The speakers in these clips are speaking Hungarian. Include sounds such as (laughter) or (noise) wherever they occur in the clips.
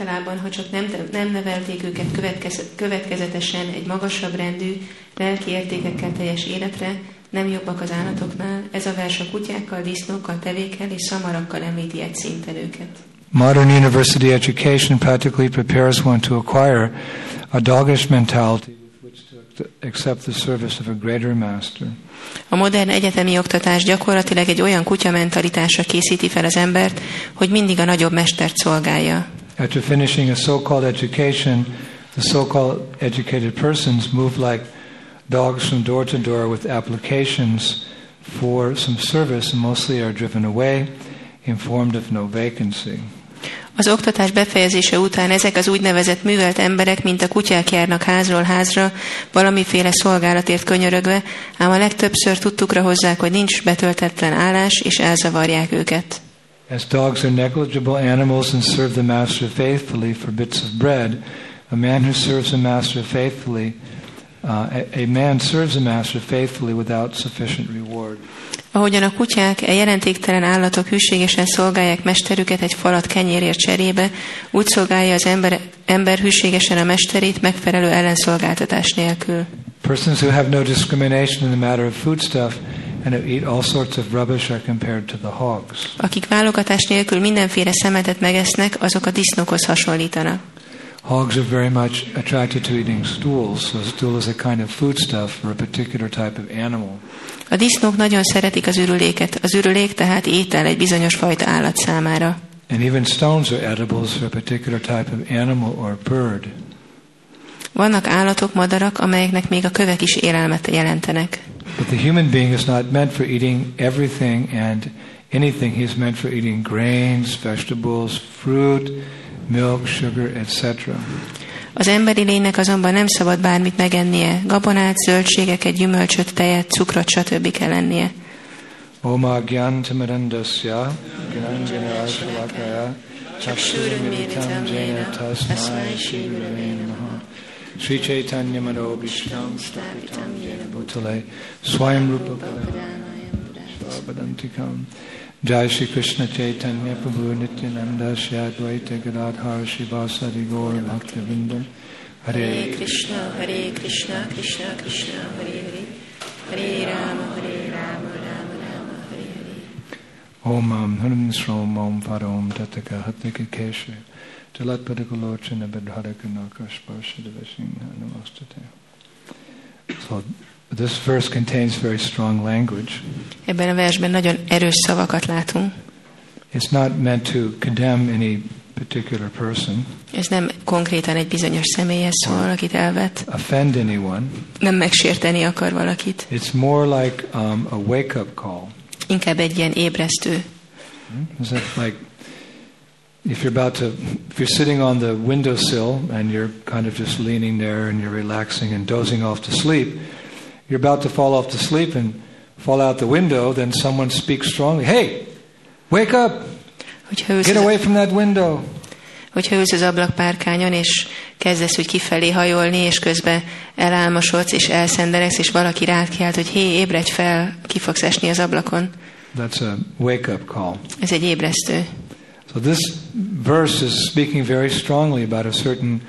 általában, ha csak nem, nem nevelték őket következ, következetesen egy magasabb rendű, lelki értékekkel teljes életre, nem jobbak az állatoknál, ez a vers a kutyákkal, disznókkal, tevékkel és szamarakkal említi egy szinten őket. Modern university education practically prepares one to acquire a doggish mentality accept the service of a greater master. A modern egyetemi oktatás gyakorlatilag egy olyan kutyamentalitásra készíti fel az embert, hogy mindig a nagyobb mestert szolgálja. After finishing a so-called education, the so-called educated persons move like dogs from door to door with applications for some service and mostly are driven away, informed of no vacancy. Az oktatás befejezése után ezek az úgynevezett művelt emberek, mint a kutyák járnak házról házra, valamiféle szolgálatért könyörögve, ám a legtöbbször tudtukra hozzák, hogy nincs betöltetlen állás, és elzavarják őket. As dogs are negligible animals and serve the master faithfully for bits of bread, a man who serves the master faithfully, uh, a, a man serves the master faithfully without sufficient reward. Ahogyan a kutyák, e jelentéktelen állatok hűségesen szolgálják mesterüket egy falat kenyérért cserébe, úgy szolgálja az ember, ember hűségesen a mesterét megfelelő ellenszolgáltatás nélkül. Persons who have no discrimination in the matter of foodstuff and who eat all sorts of rubbish are compared to the hogs. Akik válogatás nélkül mindenféle szemetet megesznek, azok a disznókhoz hasonlítanak. Hogs are very much attracted to eating stools, so stool is a kind of foodstuff for a particular type of animal. A disznók nagyon szeretik az ürüléket. Az ürülék tehát étel egy bizonyos fajta állat számára. And even stones are edibles for a particular type of animal or bird. Vannak állatok, madarak, amelyeknek még a kövek is élelmet jelentenek. But the human being is not meant for eating everything and anything. He is meant for eating grains, vegetables, fruit, milk, sugar, etc. Az emberi lénynek azonban nem szabad bármit megennie. Gabonát, zöldségeket, gyümölcsöt, tejet, cukrot, stb. kell lennie. Oma gyantamarandasya gyananjana shalakaya chakshurumiritam jena tasmai namaha Sri Chaitanya Manobishtam Stapitam Jena Bhutale Swayam Rupa Svapadantikam Jai Shri Krishna Chaitanya Prabhu Nityananda Shri Advaita Gadadhar Shivasari Gaur Bhaktivinoda Hare Krishna, Hare Krishna, Krishna Krishna, Hare Hare. Hare Rama, Hare Rama, Rama Rama, Hare Hare. Om Am Hum Srom Om Parom Tataka Hatika Keshe Jalat Padakalochana Namastate. So this verse contains very strong language. Ebben a versben nagyon erős szavakat látunk. It's not meant to condemn any particular person, Ez nem konkrétan egy bizonyos személyhez szól, akit elvet. offend anyone. Nem megsérteni akar valakit. It's more like um, a wake-up call. Inkább egy ilyen ébresztő. Is that like if you're about to, if you're sitting on the windowsill and you're kind of just leaning there and you're relaxing and dozing off to sleep, you're about to fall off to sleep and fall out the window, then someone speaks strongly, "Hey, wake up! Get away from that window!" hogyha ülsz az ablakpárkányon, és kezdesz úgy kifelé hajolni, és közben elálmosodsz, és elszendelegsz, és valaki rád kiált, hogy hé, ébredj fel, ki fogsz esni az ablakon. That's a wake-up call. Ez egy ébresztő. So this verse is speaking very strongly about a certain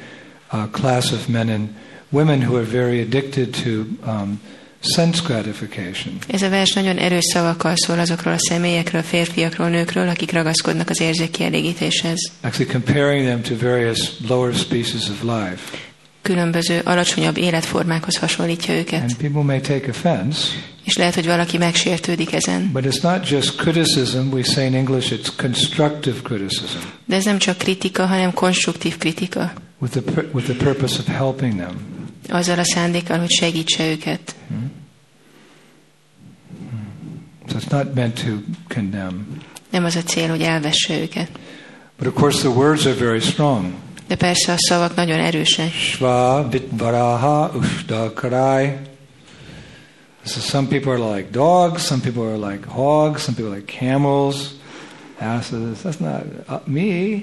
uh, class of men and women who are very addicted to um, sense gratification. Ez a vers nagyon erős szavakkal szól azokról a személyekről, férfiakról, nőkről, akik ragaszkodnak az érzékkielégítéshez. Actually comparing them to various lower species of life. Különböző, alacsonyabb életformákhoz hasonlítja őket. And people may take offense, És lehet, hogy valaki megsértődik ezen. but it's not just criticism. We say in English it's constructive criticism De ez nem csak kritika, hanem konstruktív kritika. with the, with the purpose of helping them. Azzal a szándékkal, hogy segítse őket. So it's not meant to condemn. Nem az a cél, hogy elvesse őket. But of course the words are very strong. De persze a szavak nagyon erősek. Shva Vitvaraha Ushtakarai. So some people are like dogs, some people are like hogs, some people are like camels, asses. That's not uh, me.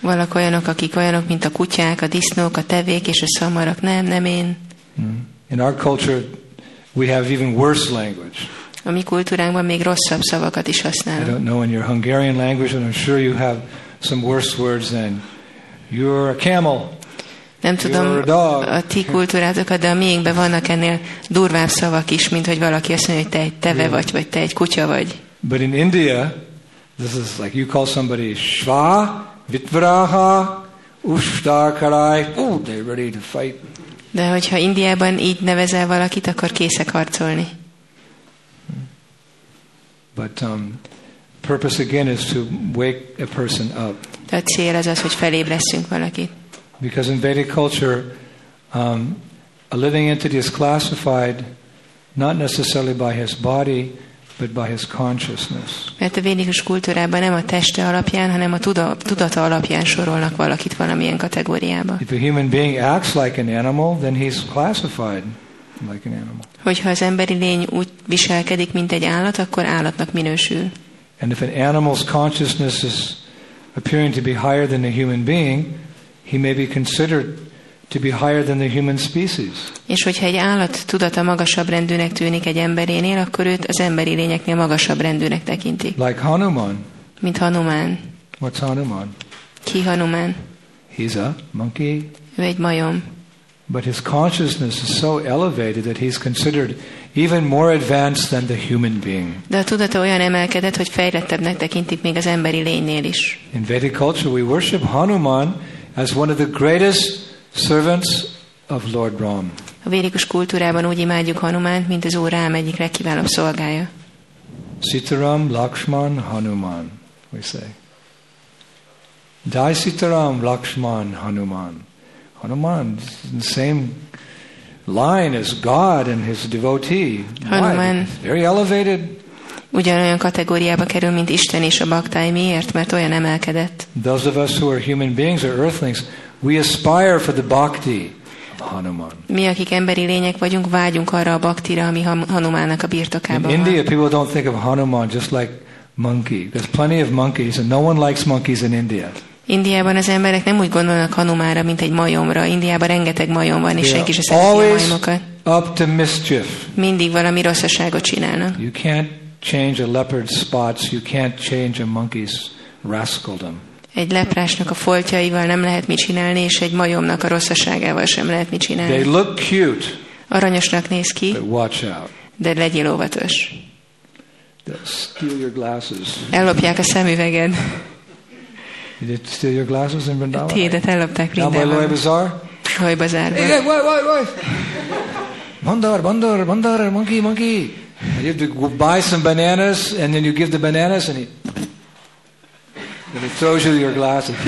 Vannak olyanok, akik olyanok, mint a kutyák, a disznók, a tevék és a szamarak. Nem, nem én. In our culture, we have even worse language. A mi kultúránkban még rosszabb szavakat is I használunk. don't know in your Hungarian language, and I'm sure you have some worse words than You're a camel. Nem tudom a ti kultúrátokat, de a miénkben vannak ennél durvább szavak is, mint hogy valaki azt mondja, hogy te egy teve vagy, vagy te egy kutya vagy. But in India, this is like you call somebody Shva, Vitvaraha, Ushtakarai. Oh, they're ready to fight. De hogyha Indiában így nevezel valakit, akkor készek harcolni. But um, purpose again is to wake a person up. A cél az az, hogy felébresszünk valakit. Because in Vedic culture, um, a living entity is classified not necessarily by his body, but by his consciousness. Mert a védikus kultúrában nem a teste alapján, hanem a tuda, tudata alapján sorolnak valakit valamilyen kategóriába. If a human being acts like an animal, then he's classified like an animal. Hogyha az emberi lény úgy viselkedik, mint egy állat, akkor állatnak minősül. And if an animal's consciousness is appearing to be higher than the human being, he may be considered to be higher than the human species. És hogyha egy állat tudata magasabb rendűnek tűnik egy emberénél, akkor őt az emberi lényeknél magasabb rendűnek tekintik. Like Hanuman. Mint Hanuman. What's Hanuman? Ki Hanuman? He's a monkey, Ő egy majom. but his consciousness is so elevated that he's considered even more advanced than the human being. De a tudata olyan emelkedett, hogy fejlettebbnek tekintik még az emberi lénynél is. In Vedic culture, we worship Hanuman as one of the greatest servants of Lord Ram. A védikus kultúrában úgy imádjuk Hanumánt, mint az Úr rám egyik legkiválóbb szolgája. Sitaram, Lakshman, Hanuman, we say. Jai Sitaram, Lakshman, Hanuman. Hanuman is in the same line as God and his devotee. Hanuman. Very elevated. Ugyanolyan kategóriába kerül, mint Isten és a baktáj. Miért? Mert olyan emelkedett. Those of us who are human beings or earthlings, we aspire for the bhakti Hanuman. Mi, akik emberi lények vagyunk, vágyunk arra a baktira, ami Hanumának a In birtokában India, van. people don't think of Hanuman just like monkey. There's plenty of monkeys, and no one likes monkeys in India. Indiában az emberek nem úgy gondolnak Hanumára, mint egy majomra. Indiában rengeteg majom van, és They senki sem szereti a majomokat. up to mischief. Mindig valami rosszaságot csinálnak. You can't change a leopard's spots. You can't change a monkey's rascaldom. Egy leprásnak a foltjaival nem lehet mit csinálni, és egy majomnak a rosszaságával sem lehet mit They csinálni. look cute, Aranyosnak néz ki, but watch out. de legyél óvatos. They'll steal your glasses. Ellopják a szemüveged. Steal your glasses in Vrindavan? Tiédet ellopták Loy Rindában. Bazaar? Haj bazárba. Hey, wait, wait, wait. Bandar, bandar, bandar, monkey, monkey. And you have to buy some bananas, and then you give the bananas, and he, then he throws you your glasses. (laughs)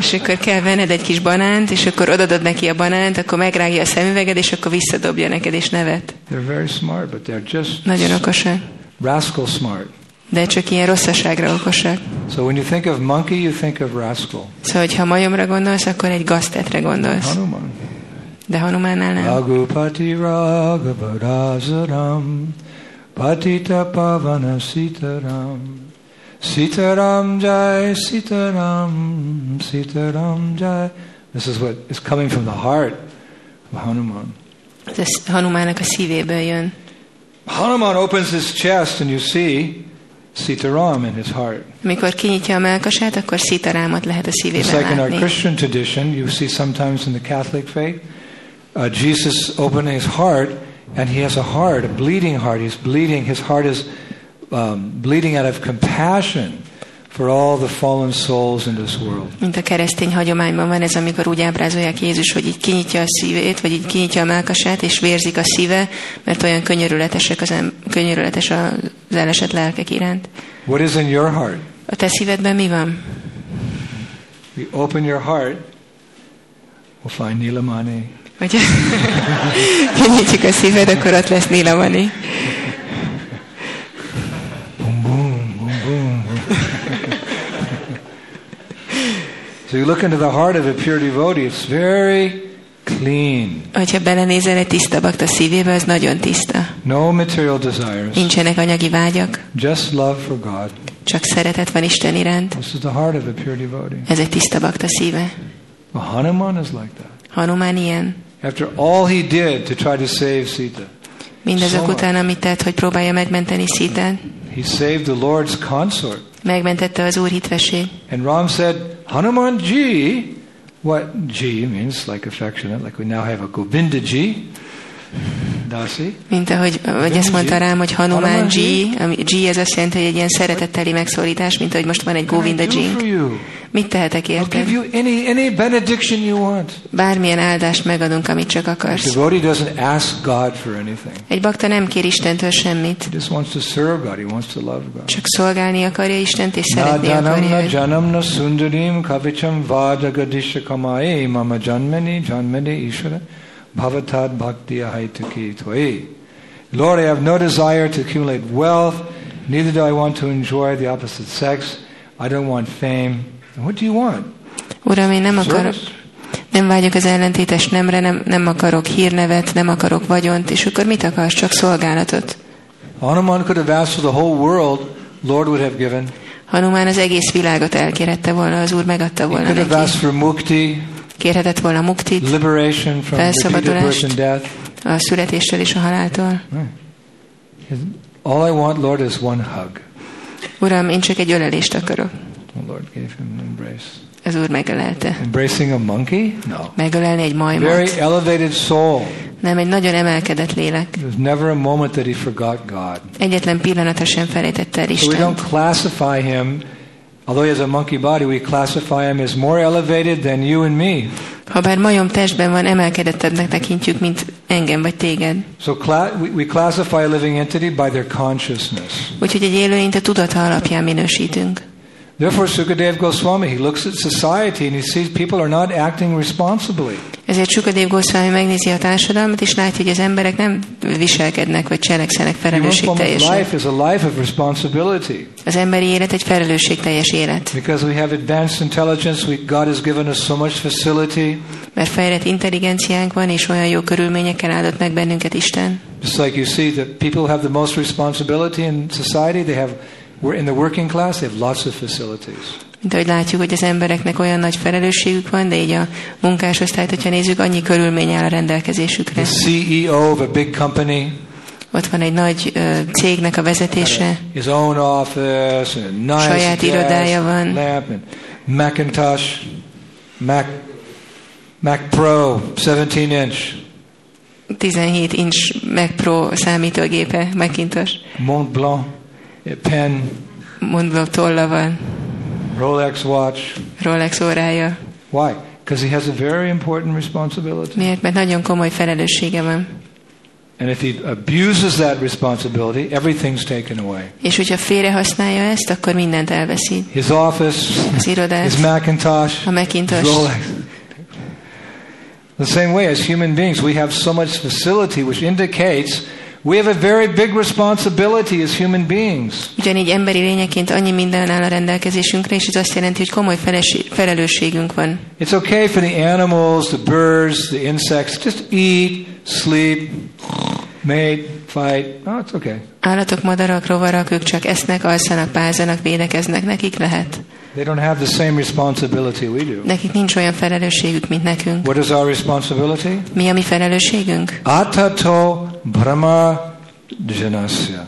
És akkor kell venned egy kis banánt, és akkor odadod neki a banánt, akkor megrágja a szemüveged, és akkor visszadobja neked, és nevet. They're very smart, but they're just Nagyon okosak. rascal smart. De csak ilyen rosszaságra okosak. So when you think of monkey, you think of rascal. Szóval, hogyha majomra gondolsz, akkor egy gaztetre gondolsz. Hanuman. De Hanumánnál nem. Ragupati Raghavadasaram Patita Pavana Sitaram Sitaram Jai Sitaram Sitaram Jai This is what is coming from the heart of Hanuman. Ez Hanumának a szívéből jön. Hanuman opens his chest and you see Sitaram in his heart. Amikor kinyitja a melkasát, akkor szitarámat lehet a It's szívében like in our. Christian tradition, you see sometimes in the Catholic faith, uh, Jesus opening his heart, and he has a heart, a bleeding heart. He's bleeding. His heart is um, bleeding out of compassion for all the fallen souls in this world. Mint a keresztény hagyományban van ez, amikor úgy ábrázolják Jézus, hogy így kinyitja a szívét, vagy így kinyitja a melkasát, és vérzik a szíve, mert olyan könyörületesek az em- könyörületes az elesett lelkek iránt. What is in your heart? A te szívedben mi van? You open your heart, we'll find Nilamani. Hogyha (laughs) kinyitjuk a szíved, akkor ott lesz Nilamani. So you look into the heart of a pure devotee, it's very clean. Hogyha belenézel egy tiszta bakta szívébe, az nagyon tiszta. No material desires, Nincsenek anyagi vágyak, just love for God. csak szeretet van Isten iránt. This is the heart of a pure devotee. Ez egy tiszta bakta szíve. Well, Hanuman is like that. Hanumán ilyen. After all he did to try to save Sita, Mindazok Szóval- után, amit tett, hogy próbálja megmenteni Szitát, he saved the Lord's consort. megmentette az Úr hitvesség. And Ram said, Hanumanji, what ji means like affectionate, like we now have a Govindaji, Dasi. Mint ahogy vagy ezt mondta rám, hogy Hanuman G, ami G ez azt jelenti, hogy egy ilyen szeretetteli megszólítás, mint ahogy most van egy Govinda G. Mit tehetek érted? Bármilyen áldást megadunk, amit csak akarsz. Egy bakta nem kér Istentől semmit, csak szolgálni akarja Istent, és szeretni akarja na őt. janam na sundarim kavicham vadagadisha kamae mama janmani janmani ishvara bhavatad bhakti haituki tvai. Lord, I have no desire to accumulate wealth, neither do I want to enjoy the opposite sex. I don't want fame. What do you want? Uram, én nem akarok, nem vágyok az ellentétes nemre, nem, nem akarok hírnevet, nem akarok vagyont, és akkor mit akarsz? Csak szolgálatot. Hanuman could have asked for the whole world, Lord would have given. Hanumán az egész világot elkérette volna, az Úr megadta He volna could have neki. asked for mukti, Kérhetett volna muktit, Felszabadulást. a születéstől és a haláltól. All I want, Lord, is one hug. Uram, én csak egy ölelést akarok. The Lord gave him an embrace. Az Úr megölelte. Embracing a monkey? No. Megölelni egy Very majmot. elevated soul. Nem, egy nagyon emelkedett lélek. There was never a moment that he forgot God. Egyetlen pillanata sem felejtette el So we don't Istent. classify him, although he has a monkey body, we classify him as more elevated than you and me. Ha bár majom testben van, emelkedettebbnek tekintjük, mint engem vagy téged. So cla- we, we classify a living entity by their consciousness. Úgyhogy egy élőlényt a tudata alapján minősítünk. Therefore, Sukadev Goswami, he looks at society and he sees people are not acting responsibly. Ezért Sukadev Goswami megnézi a társadalmat, és látja, hogy az emberek nem viselkednek, vagy cselekszenek felelősségteljesen. Az emberi élet egy felelősségteljes élet. Because we have advanced intelligence, we, God has given us so much facility. Mert fejlett intelligenciánk van, és olyan jó körülményekkel áldott meg bennünket Isten. Just like you see that people have the most responsibility in society, they have, we're in the working class, they have lots of facilities. Mint ahogy látjuk, hogy az embereknek olyan nagy felelősségük van, de így a munkásosztályt, hogyha nézzük, annyi körülmény áll a rendelkezésükre. The CEO of a big company, Ott van egy nagy ö, cégnek a vezetése, his own office, a nice Saját desk, irodája van. lamp, and Macintosh, Mac, Mac Pro, 17 inch, 17 inch Mac Pro számítógépe, Macintosh, Mont Blanc, Eh, pen, mondva tolla van, Rolex watch. Rolex órája. Why? Because he has a very important responsibility. Miért? Mert nagyon komoly felelőssége van. And if he abuses that responsibility, everything's taken away. És hogyha félre használja ezt, akkor mindent elveszít. His office, Az irodát, his Macintosh, a his Macintosh. Rolex. The same way, as human beings, we have so much facility, which indicates we have a very big responsibility as human beings. Ugyanígy emberi lényeként annyi minden áll a rendelkezésünkre, és ez azt jelenti, hogy komoly felelősségünk van. It's okay for the animals, the birds, the insects, just eat, sleep, mate, fight. Oh, it's okay. Állatok, madarak, rovarak, ők csak esznek, alszanak, pázanak, védekeznek, nekik lehet. They don't have the same responsibility we do. Nekik nincs olyan felelősségük, mint nekünk. What is our responsibility? Mi a mi felelősségünk? Atato brahma janasya.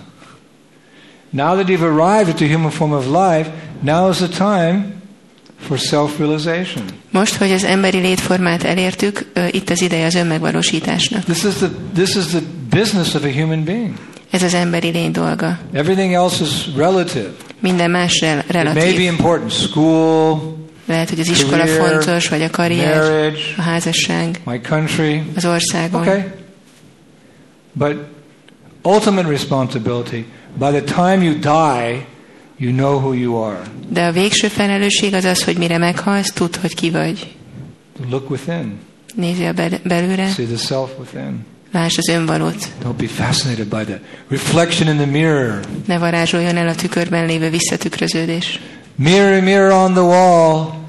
Now that you've arrived at the human form of life, now is the time for self-realization. Most, hogy az emberi létformát elértük, itt az ideje az önmegvalósításnak. This is the this is the business of a human being. Ez az emberi lény dolga. Everything else is relative. Minden más rel- It may be relatív. important. School, Lehet, hogy az iskola career, fontos, vagy a karrier, marriage, a házasság, my country. az országon. Okay. But ultimate responsibility, by the time you die, you know who you are. De a végső felelősség az az, hogy mire meghalsz, tudd, hogy ki vagy. Look within. Nézzél bel- belőle, See the self within. Lásd az önvalót. Don't be fascinated by the reflection in the mirror. Ne varázsoljon el a tükörben lévő visszatükröződés. Mirror, mirror on the wall.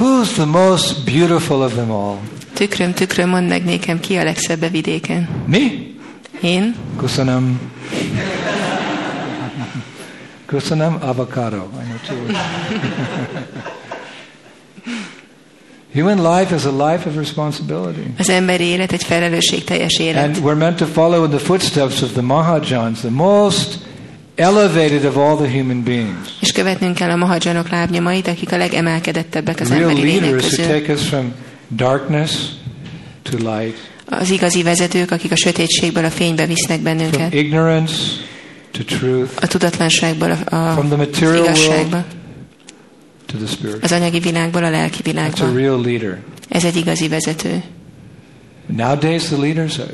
Who's the most beautiful of them all? Tükröm, tükröm, mondd meg nékem, ki a legszebb a vidéken. Me? Én? Kusanam. Kusanam avocado. I know two words. Human life is a life of responsibility. Az emberi élet egy felelősségteljes élet. And we're meant to follow in the footsteps of the Mahajans, the most elevated of all the human beings. És követnünk kell a mahadzsanok lábnyomait, akik a legemelkedettebbek az Real emberi lények leaders who közül. take us from darkness to light, Az igazi vezetők, akik a sötétségből a fénybe visznek from bennünket. ignorance to truth, A tudatlanságból a, a, from the material igazságba. world to the spirit. Az anyagi világból a lelki That's a világba. real leader. Ez egy igazi vezető. Nowadays, the leaders are,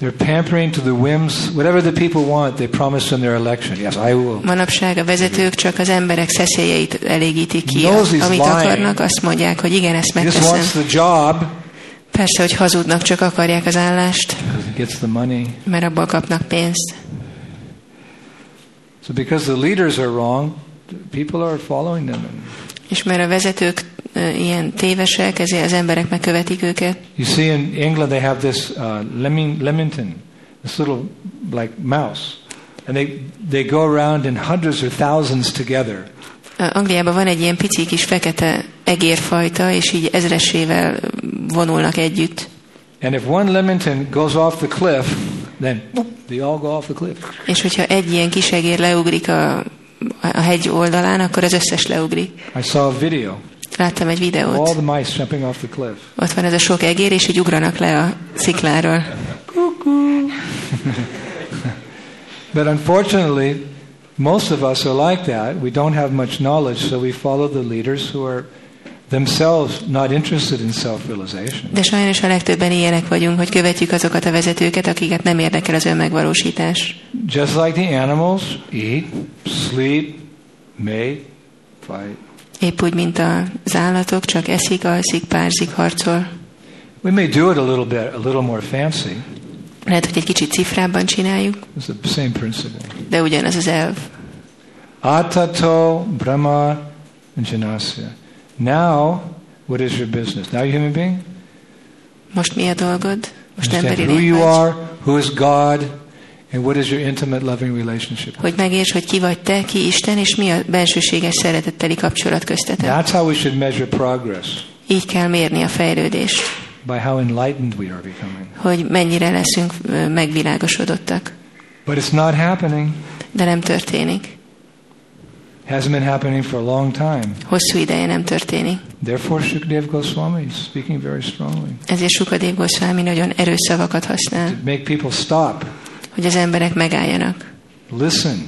they're pampering to the whims. Whatever the people want, they promise them their election. Yes, I will. Manapság a vezetők csak az emberek szeszélyeit elégítik ki. Knows Amit akarnak, azt mondják, hogy igen, ezt He just megteszem. wants the job Persze, hogy hazudnak, csak akarják az állást, gets the money. mert abból kapnak pénzt. So because the leaders are wrong, people are following them. És mert a vezetők ilyen tévesek, ezért az emberek megkövetik őket. You see, in England they have this uh, lemming, Lemington, this little like mouse, and they they go around in hundreds or thousands together. Angliában van egy ilyen pici kis fekete egérfajta, és így ezresével vonulnak együtt. And if one Lemington goes off the cliff, then whoop, they all go off the cliff. És hogyha egy ilyen kis egér leugrik a, a hegy oldalán, akkor az összes leugrik. I saw a video. Láttam egy All videót. the mice jumping off the cliff. Ott van ez a sok egér, és így ugranak le a szikláról. But unfortunately, most of us are like that. We don't have much knowledge, so we follow the leaders who are themselves not interested in self-realization. De sajnos a legtöbben ilyenek vagyunk, hogy követjük azokat a vezetőket, akiket nem érdekel az önmegvalósítás. Just like the animals, eat, sleep, mate, fight. Épp úgy, mint az állatok, csak eszik, alszik, párzik, harcol. We may do it a little bit, a little more fancy. Lehet, hogy egy kicsit cifrábban csináljuk, It's the same principle. de ugyanaz az elv. Atato Brahma Janasya. Now, what is your business? Now you're a human being? Most mi a dolgod? Most emberi who you are, who is God, and what is your intimate loving relationship. Hogy megérts, hogy ki vagy te, ki Isten, és mi a bensőséges szeretetteli kapcsolat köztetek. That's how we should measure progress, Így kell mérni a fejlődést, by how enlightened we are becoming. hogy mennyire leszünk megvilágosodottak. But it's not happening. De nem történik. Hasn't been happening for a long time. Hosszú ideje nem történik. Therefore, Shukdev Goswami is speaking very strongly Ezért Sukadev Goswami nagyon erős szavakat használ, to make people stop, hogy az emberek megálljanak, listen,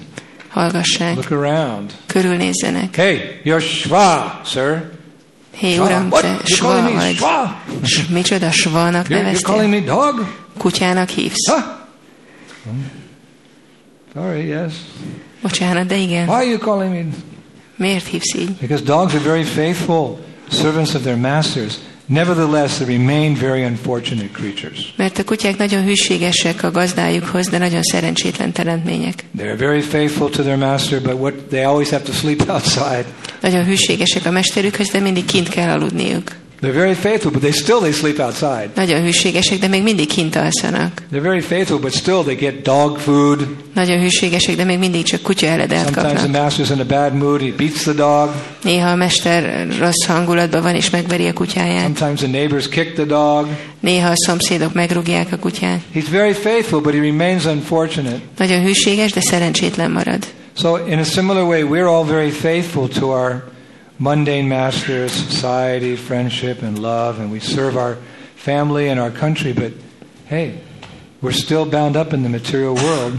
hallgassák, look around. körülnézzenek. Hey, you're Shva, sir. Hé, Shva. uram, What? te sva vagy. Shva? S- Micsoda svalnak You're, you're calling neveztél? me dog? Kutyának hívsz? Huh? Sorry, yes. Bocsánat, de igen. Why are you calling me? Miért hívsz így? Because dogs are very faithful servants of their masters. Nevertheless, they remain very unfortunate creatures. Mert a kutyák nagyon hűségesek a gazdájukhoz, de nagyon szerencsétlen teremtmények. They're very faithful to their master, but what they always have to sleep (laughs) outside. Nagyon hűségesek a mesterükhöz, de mindig kint kell aludniuk. They're very faithful, but they still they sleep outside. Nagyon hűségesek, de még mindig kint alszanak. They're very faithful, but still they get dog food. Nagyon hűségesek, de még mindig csak kutya eledelt Sometimes the kapnak. master's in a bad mood, he beats the dog. Néha a mester rossz hangulatban van és megveri a kutyáját. Sometimes the neighbors kick the dog. Néha a szomszédok megrúgják a kutyát. He's very faithful, but he remains unfortunate. Nagyon hűséges, de szerencsétlen marad. So, in a similar way, we're all very faithful to our mundane masters, society, friendship, and love, and we serve our family and our country, but hey, we're still bound up in the material world.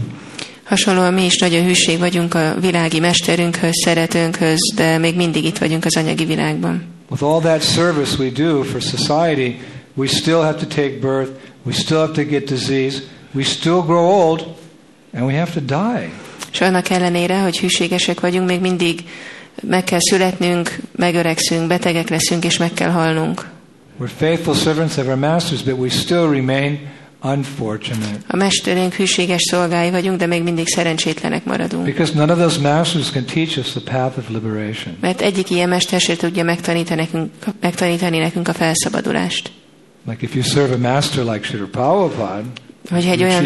Hasonlóan mi is nagyon hűség vagyunk a világi mesterünkhöz, szeretőnkhöz, de még mindig itt vagyunk az anyagi világban. With all that service we do for society, we still have to take birth, we still have to get disease, we still grow old, and we have to die. És annak ellenére, hogy hűségesek vagyunk, még mindig meg kell születnünk, megöregszünk, betegek leszünk, és meg kell halnunk. We're faithful servants of our masters, but we still remain unfortunate. A mesterünk hűséges szolgái vagyunk, de még mindig szerencsétlenek maradunk. Because none of those masters can teach us the path of liberation. Mert egyik ilyen mester sem tudja megtanítani nekünk, megtanítani nekünk a felszabadulást. Like if you serve a master like Srila Prabhupada, Hogyha egy olyan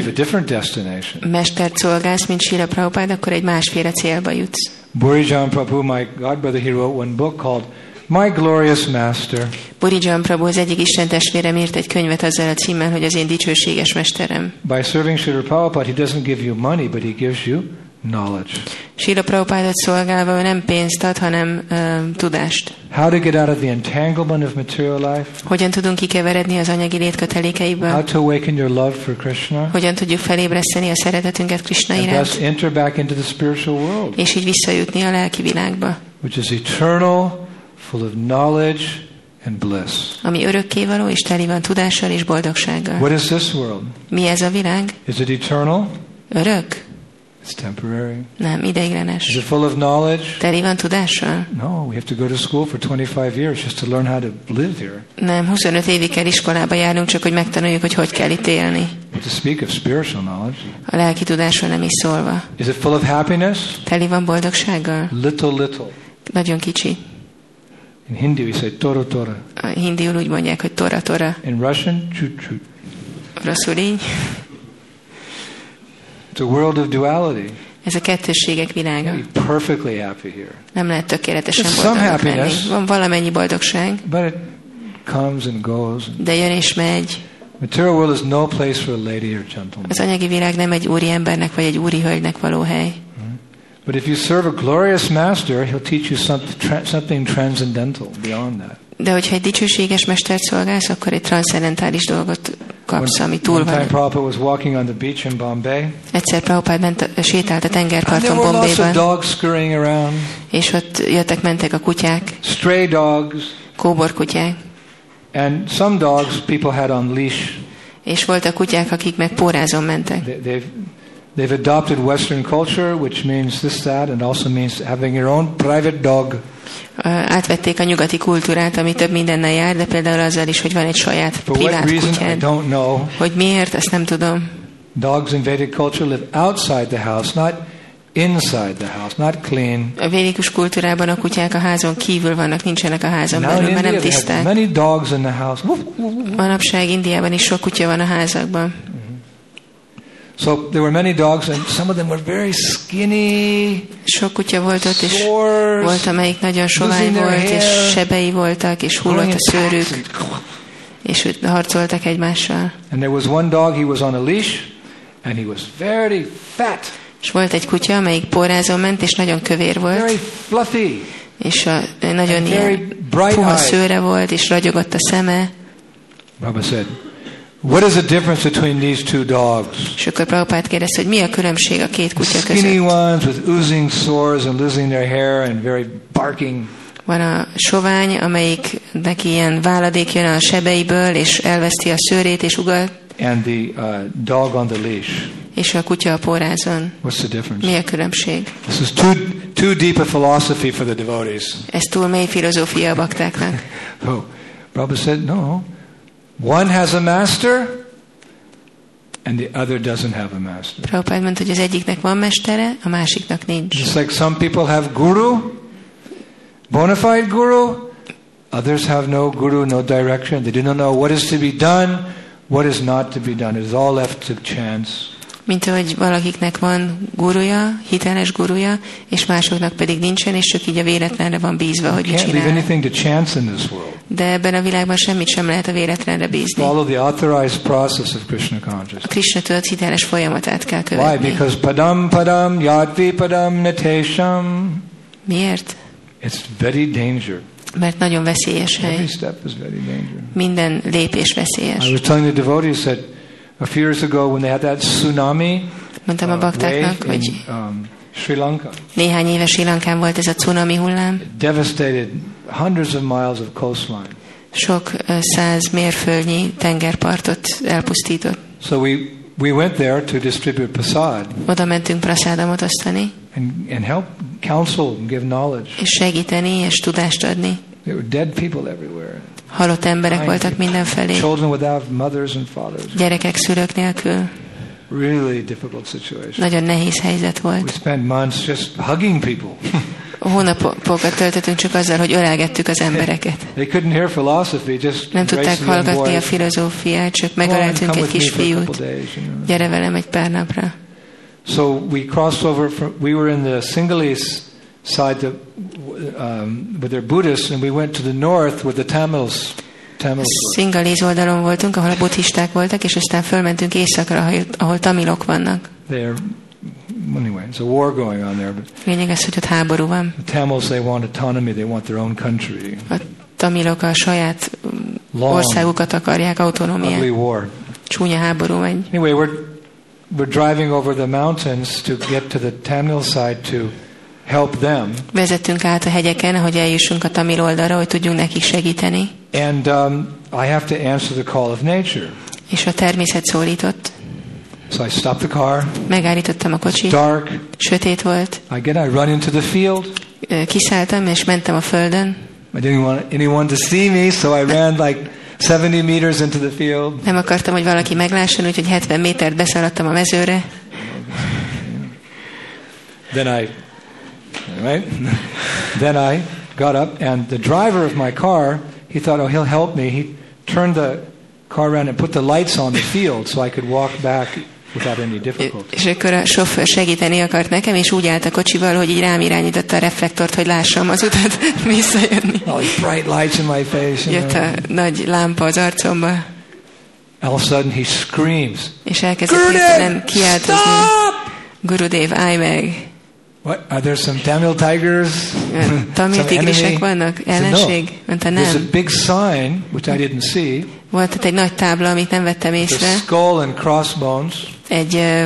mestert szolgálsz, mint Sila Prabhupád, akkor egy másféle célba jutsz. Burijan Prabhu, my godbrother, he wrote one book called My Glorious Master. Burijan Prabhu az egyik Isten testvérem írt egy könyvet azzal a címmel, hogy az én dicsőséges mesterem. By serving Srila Prabhupada, he doesn't give you money, but he gives you knowledge. Sila Prabhupádot szolgálva ő nem pénzt ad, hanem ö, tudást. How to get out of the entanglement of material life. Hogyan tudunk kikeveredni az anyagi How létkötelékeiből? to awaken your love for Krishna. Hogyan tudjuk felébreszteni a szeretetünket Krishna And thus iránt? enter back into the spiritual world, És így visszajutni a lelki világba, which is eternal, full of knowledge and bliss. ami örökkévaló és teli van tudással és boldogsággal. What is this world? Mi ez a világ? Is it eternal? Örök? It's temporary. Nem, Is ideiglenes. it full of knowledge? Teli van tudással? No, we have to go to school for 25 years just to learn how to live here. Nem, 25 évig kell iskolába járnunk, csak hogy megtanuljuk, hogy hogy kell itt élni. To speak of spiritual knowledge. A lelki tudásról nem is szólva. Is it full of happiness? Teli van boldogsággal? Little, little. Nagyon kicsi. In Hindi we say toro tora. A hindiul úgy mondják, hogy tora-tora. In Russian, chut chut. Rosszul így. It's a world of duality. Ez a kettősségek világa. Perfectly happy here. Nem lehet tökéletesen There's some boldognak lenni. Van valamennyi boldogság, But it comes and goes. de jön és megy. Material world is no place for a lady or gentleman. Az anyagi világ nem egy úri embernek vagy egy úri hölgynek való hely. But if you serve a glorious master, he'll teach you something transcendental beyond that. De hogyha egy dicsőséges mestert szolgálsz, akkor egy transzcendentális dolgot kapsz, ami túl van. Egyszer Prabhupád ment, sétált a tengerparton Bombéban, around. és ott jöttek-mentek a kutyák, Stray dogs. kóborkutyák, And some dogs people had on leash. és voltak kutyák, akik meg pórázon mentek. They, they've, adopted Western culture, which means this, that, and also means having your own private dog. Átvették a nyugati kultúrát, ami több mindennel jár, de például azzal is, hogy van egy saját For what privát I kutyád. don't know. Hogy miért, ezt nem tudom. Dogs in Vedic culture live outside the house, not inside the house, not clean. A védikus kultúrában a kutyák a házon kívül vannak, nincsenek a házon Now belül, mert nem tiszták. many dogs in the house. Manapság Indiában is sok kutya van a házakban. So there were many dogs, and some of them were very skinny, Sok kutya volt ott, és sores, volt, amelyik nagyon sovány volt, és sebei voltak, és hullott a szőrük, és harcoltak egymással. And there was one dog, he was on a leash, and he was very fat, És volt egy kutya, amelyik pórázon ment, és nagyon kövér volt, very fluffy, és a, nagyon ilyen puha szőre volt, és ragyogott a szeme, Baba said, What is the difference between these two dogs? és akkor Prabhupát kérdezte, hogy mi a különbség a két kutya Skinny között. ones with oozing sores and losing their hair and very barking. Van a sovány, amelyik neki ilyen váladék jön a sebeiből, és elveszti a szőrét, és ugal, and the uh, dog on the leash. és a kutya a pórázon. What's the difference? Mi a különbség? This is too too deep a philosophy for the devotees. Ez túl mély filozófia a baktáknak. (laughs) Oh, Prabhupada said, no. One has a master, and the other doesn't have a master. Prabhupád mondta, hogy az egyiknek van mestere, a másiknak nincs. Just like some people have guru, bona fide guru, others have no guru, no direction. They do not know what is to be done, what is not to be done. It is all left to chance. Mint ahogy valakiknek van guruja, hiteles guruja, és másoknak pedig nincsen, és csak így a véletlenre van bízva, hogy mit csinál. De ebben a világban semmit sem lehet a véletlenre bízni. Follow the authorized process of Krishna A consciousness. Krishna tudat hiteles folyamatát kell Why? követni. Because padam padam yadvi padam natesham. Miért? It's very danger. Mert nagyon veszélyes Every hely. step is very dangerous. Minden lépés I veszélyes. was telling the devotees that a few years ago when they had that tsunami Mondtam a uh, baktáknak, hogy in um, Sri Lanka, néhány éve Sri Lankán volt ez a cunami hullám. devastated hundreds of miles of coastline. Sok száz mérföldnyi tengerpartot elpusztított. So we, we went there to distribute prasad Oda mentünk praszádamot osztani, and, and help counsel and give knowledge. és segíteni, és tudást adni. There were dead people everywhere. Halott emberek voltak mindenfelé. Gyerekek szülők nélkül. Really difficult situation. Nagyon nehéz helyzet We volt. spent months just hugging people. Hónapokat töltöttünk csak azzal, hogy ölelgettük az embereket. they couldn't hear philosophy, just Nem tudták hallgatni a filozófiát, csak megöleltünk egy kis fiút. Gyere velem egy pár napra. So we crossed over. From, we were in the Sinhalese side, the, um, with their Buddhists, and we went to the north where the Tamils. Tamils. Szingalíz oldalon voltunk, ahol a buddhisták voltak, és aztán fölmentünk északra, ahol- tamilok vannak. They're anyway, it's a war going on there. But Lényeg az, hogy ott háború van. the Tamils, they want autonomy. They want their own country. A tamilok a saját Long, országukat akarják, ugly autonómiát. war. Csúnya háború megy. Anyway, we're we're driving over the mountains to get to the Tamil side to help them. Vezettünk át a hegyeken, hogy eljussunk a tamil oldalra, hogy tudjunk nekik segíteni. And um, I have to answer the call of nature. És a természet szólított. So I stop the car. Megállítottam a It's kocsit, dark. sötét volt, I get. I run into the field. Kiszálltam és mentem a földön. I didn't want anyone to see me, so I ran like 70 meters into the field. Nem akartam, hogy valaki meglásson, úgyhogy 70 métert beszaladtam a mezőre. Then I, right? then I got up, and the driver of my car, he thought, oh, he'll help me. He turned the car around and put the lights on the field so I could walk back without any difficulty. És akkor a sofőr segíteni akart nekem, és úgy állt a kocsival, hogy így rám irányította a reflektort, hogy lássam az utat (laughs) visszajönni. All these bright lights in my face. Jött a nagy lámpa az arcomba, All of a sudden, he screams, és elkezdett hirtelen kiáltozni. Gurudev, állj meg! What? Are there some Tamil tigers? (laughs) Tamil tigrisek vannak? I said, Ellenség? Mondta, There's a nem. big sign, which I didn't see, Volt ott egy nagy tábla, amit nem vettem the észre. skull and crossbones. Egy, ö,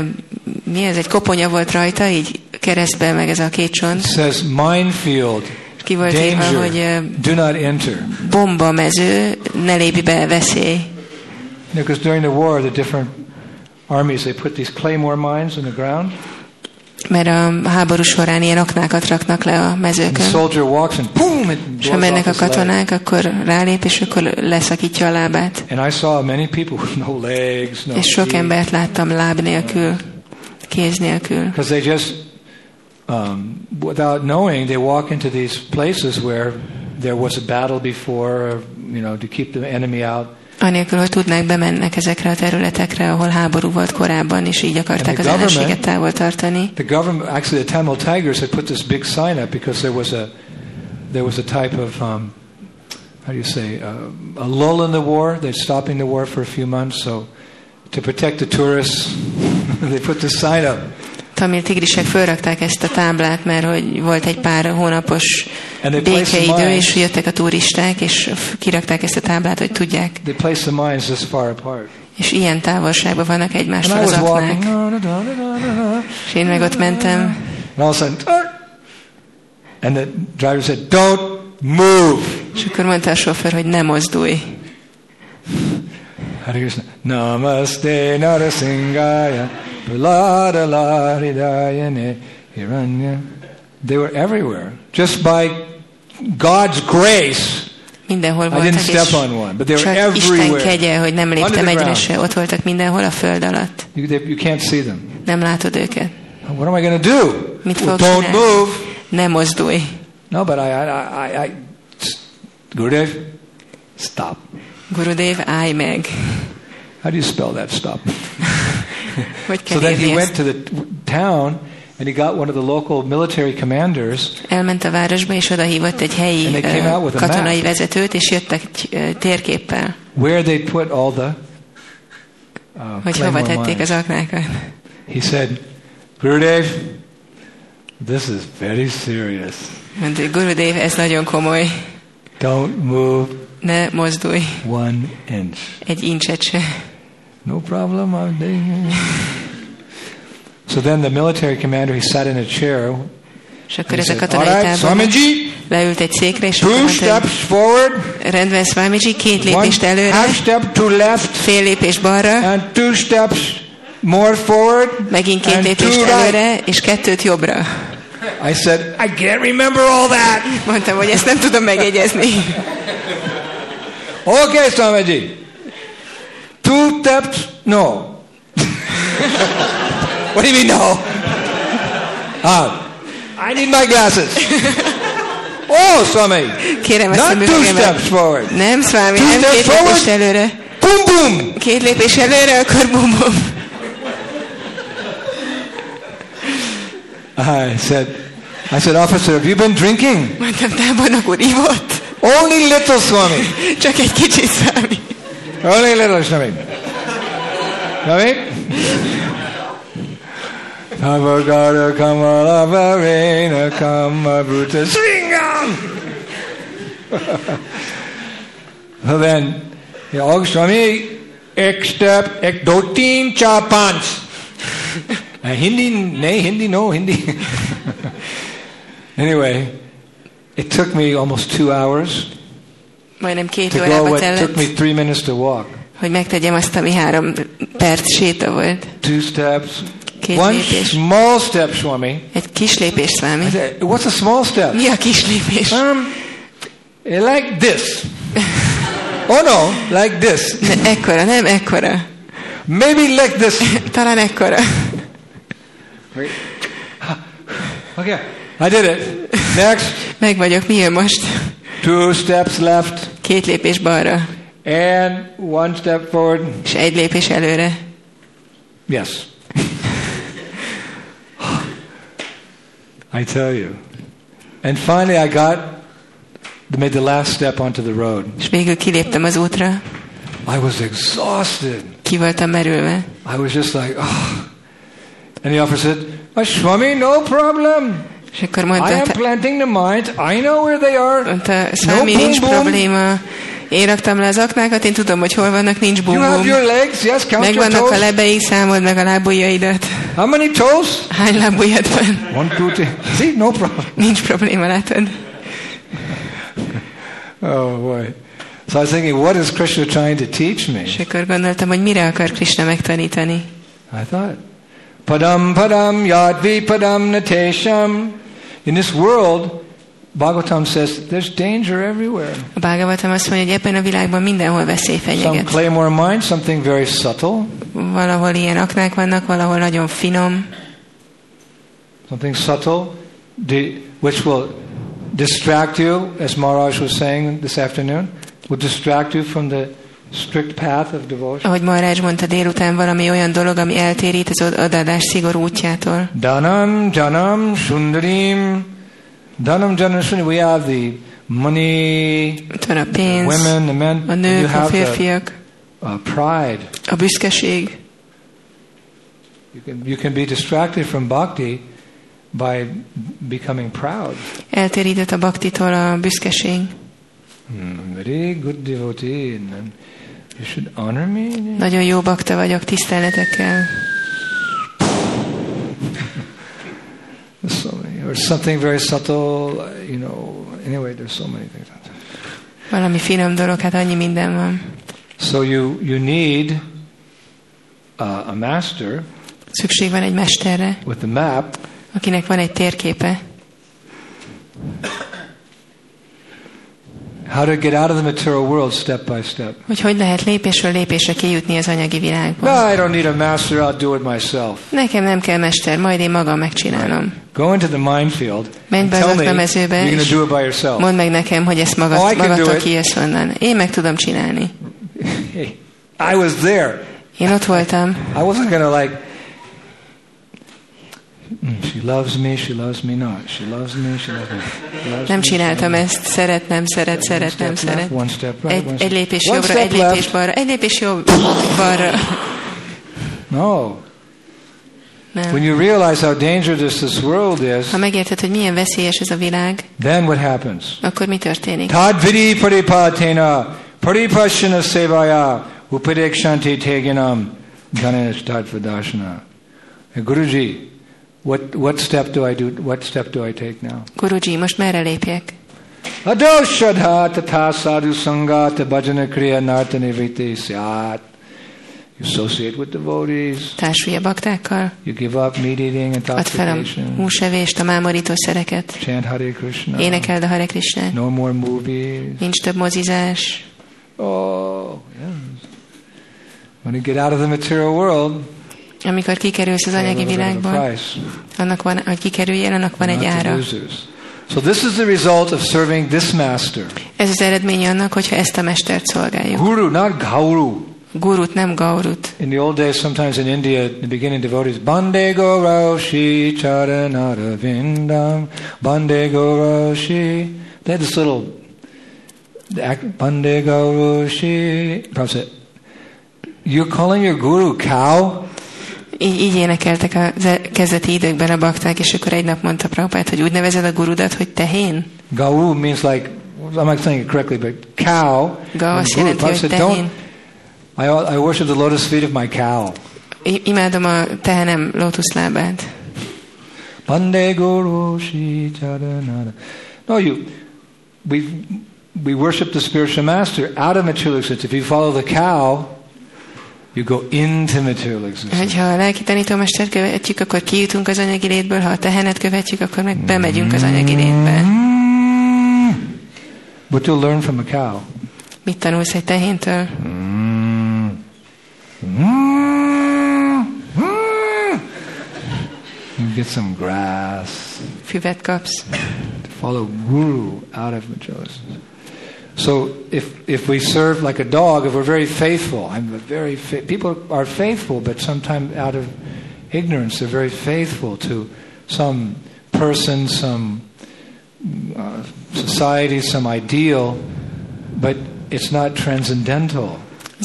mi ez, egy koponya volt rajta, így keresztben meg ez a két It csont. says minefield, Ki volt írva, hogy danger, do not enter. bomba mező, ne lépj be, veszély. Because during the war, the different armies, they put these claymore mines in the ground. Mert a háború során ilyen aknákat raknak le a mezőkön. És ha mennek a katonák, akkor rálép, és akkor leszakítja a lábát. És sok embert láttam láb nélkül, kéz nélkül. Um, without knowing, they walk into these places where there was a battle before, or, you know, to keep the enemy out. Anélkül, hogy tudnák, bemennek ezekre a területekre, ahol háború volt korábban, és így akarták az ellenséget távol tartani. The government, actually, the Tamil Tigers had put this big sign up because there was a, there was a type of, um, how do you say, uh, a lull in the war. They're stopping the war for a few months, so to protect the tourists, (laughs) they put this sign up. Tamil tigrisek fölrakták ezt a táblát, mert hogy volt egy pár hónapos Békeidő, és jöttek a turisták, és kirakták ezt a táblát, hogy tudják. És ilyen távolságban vannak egymástól az aknák. És én meg ott mentem, and all of a sudden, "Turk!" and the driver said, "Don't move." és akkor mondta a sofőr, hogy ne mozdulj. Hare Krishna. Namaste Narasingaya Pralada Laridayane Hiranya. They were everywhere. Just by God's grace, Mindenhol I voltak, didn't step és on one, but they were csak Isten everywhere. kegye, hogy nem léptem egyre se. Ott voltak mindenhol a föld alatt. You, they, you can't see them. Nem látod őket. What am I going to do? Mit Well, fogok don't csinálni? move. Mozdulj. No, but I, I, I, I, Gurudev, stop. Gurudev, állj meg. How do you spell that stop? (laughs) Hogy So then he írni went to the town and he got one of the local military commanders Elment a városba, és oda hívott egy helyi And they came ö, out with a katonai vezetőt, és jöttek egy térképpel, where they put all the uh, hogy hova tették az aknákat. He said, Gurudev, this is very serious. Mondta, Gurudev, ez nagyon komoly. Don't move Ne mozdulj one inch. egy incset se. No problem. I'm doing it." So then the military commander, he sat in a chair. És akkor ez a katonai tábornok leült egy székre, és two steps forward, rendben, Swamiji, két lépést előre, half step to left, fél lépés balra, and two steps more forward, megint két lépést előre, és kettőt jobbra. I said, I can't remember all that. Mondtam, hogy ezt nem tudom megjegyezni. Okay, Swamiji. Two steps, no. (laughs) what do you mean, no? (laughs) Ah, I need my glasses. (laughs) oh, Swami. Kérem ezt a Not two steps forward. Nem, Swami, Two nem steps két forward. előre. Boom, boom. Két lépés előre, akkor bum bum. I said, I said, officer, have you been drinking? Mondtam, tábornok úr, ivott. Only little, Swami. (laughs) Csak egy kicsit, Swami. Only little, Swami. Swami? Kavagada Kamala Varena Kamabhuta Sringam. (laughs) so then, Og Swami, ek step, ek do teen cha panch. Hindi, nay, Hindi, no, Hindi. (laughs) anyway, it took me almost two hours. Majdnem két to órába go, tellett. It took me three minutes to walk. Hogy megtegyem azt, ami három perc séta volt. Two steps, Két one lépés. small step, Swami. Egy kis lépés, Swami. said, What's a small step? Mi a kis lépés? Um, like this. oh no, like this. Ne, ekkora, nem ekkora. Maybe like this. Talán ekkora. Okay, I did it. Next, Meg vagyok, mi jön most? two steps left Két lépés balra, and one step forward. és egy lépés előre. Yes. I tell you. And finally, I got made the last step onto the road. És végül kiléptem az útra, I was exhausted. ki voltam merülve. I was just like, oh. And the officer said, "Oh, Swami, no problem. És akkor I am planting the mind. I know where they are. mondta Számi, No nincs boom, boom. Én raktam le az aknákat, én tudom, hogy hol vannak, nincs You bum have bum. your legs. Yes, Megvannak a toes. lebeid, számold meg a lábujjaidat. How many toes? Hány lábujjad van? One, two, three. See, no problem. Nincs probléma, látod? Oh boy. So I was thinking, what is Krishna trying to teach me? És akkor gondoltam, hogy mire akar Krishna megtanítani. I thought, padam padam yadvi padam natesham. In this world, Bhagavatam says there's danger everywhere. Bhagavatam azt mondja, hogy ebben a világban mindenhol veszély Some fenyeget. claymore mind, something very subtle, Valahol ilyen aknák vannak, valahol nagyon finom, something subtle, di- which will distract you, as Maharaj was saying this afternoon, will distract you from the strict path of devotion. ahogy Marázs mondta délután, valami olyan dolog, ami eltérít az od- odaadás szigorú útjától. Dhanam, Janam, Sundarim. Dhanam, Janam, Sundarim. We have the money, Ott van a pénz, women, the men. a you nők, a have the férfiak, uh, pride. a büszkeség. You can, you can be distracted from bhakti by becoming proud. Eltérített a baktitól a büszkeség. Hmm, very good devotee, and you should honor me. Nagyon jó bakta vagyok, tiszteletekkel. There's so many, or something very subtle, you know. Anyway, there's so many things. Valami finom dolog, hát annyi minden van. So you you need uh, a master Szükség van egy mesterre, with a map akinek van egy térképe, how to get out of the material world step by step. hogy hogy lehet lépésről lépésre kijutni az anyagi No, világból. I don't need a master. I'll do it myself. Nekem nem kell mester, majd én magam megcsinálom. Go into the minefield Menj be tell az me you're aknamezőbe, going és do it by yourself. mondd meg nekem, hogy ezt magad, Oh, magadtól kijössz onnan. Én meg tudom csinálni. (laughs) I was there. Én ott voltam. I wasn't to like. "Hmm, She loves me. She loves me not. She loves me. She loves me. She loves Nem me, she csináltam loves me." ezt. Szeret, nem szeret, szeret, nem szeret. left, one step right, Egy, egy lépés jobbra, egy lépés balra, egy lépés jobb, balra. No. When Nem. you realize how dangerous this world is, Ha megérted, hogy milyen veszélyes ez a világ, then what happens? akkor mi történik? Tad vidi paripatena paripashana sevaya upadekshanti teganam ganesh tad. Guruji, what, what step do I do? What step do I take now? Guruji, most merre lépjek? Adoshadha tatha sadhu sangha bhajana kriya narta nivriti syat. You associate with devotees. Társulj a baktákkal? You give up meat eating and Add fel a húsevést, a mámorítószereket. Chant Hare Krishna. Énekeld a Hare Krishnát. No more movies. Nincs több mozizás. Oh, yes. When you get out of the material world, Amikor kikerülsz az anyagi világból, annak van, hogy kikerüljél, annak van egy ára. So this is the result of serving this master. Ez az eredmény annak, hogyha ezt a mestert szolgáljuk. Guru, not Gauru. Gurut, nem gaurut. In the old days, sometimes in India, in the beginning, devotees, Bande Goroshi Charanara Vindam, Bande Goroshi. They had this little Bande Goroshi. Prabhupada said, You're calling your guru cow? Így, így énekeltek a kezdeti időkben a bakták, és akkor egy nap mondta Prabhupát, hogy úgy nevezed a gurudat, hogy tehén? Gau means like, I'm not saying it correctly, but cow. Ga and azt jelenti, hogy tehén. I, I worship the lotus feet of my cow. I- imádom a tehenem lótuszlábát. Pande Guru Shri Charanara. No, you, we, we worship the spiritual master out of material existence. If you follow the cow, you go into material existence. Hogyha a lelki tanítómestert követjük, akkor kijutunk az anyagi létből, ha a tehenet követjük, akkor meg bemegyünk az anyagi létbe. Mm. What you'll learn from a cow. Mit tanulsz egy tehéntől? Mm. Mm. Mm. You get some grass. Füvet kapsz. to follow guru out of materialism. So if if we serve like a dog, if we're very faithful, I'm very fa- people are faithful, but sometimes out of ignorance, they're very faithful to some person, some uh, society, some ideal, but it's not transcendental.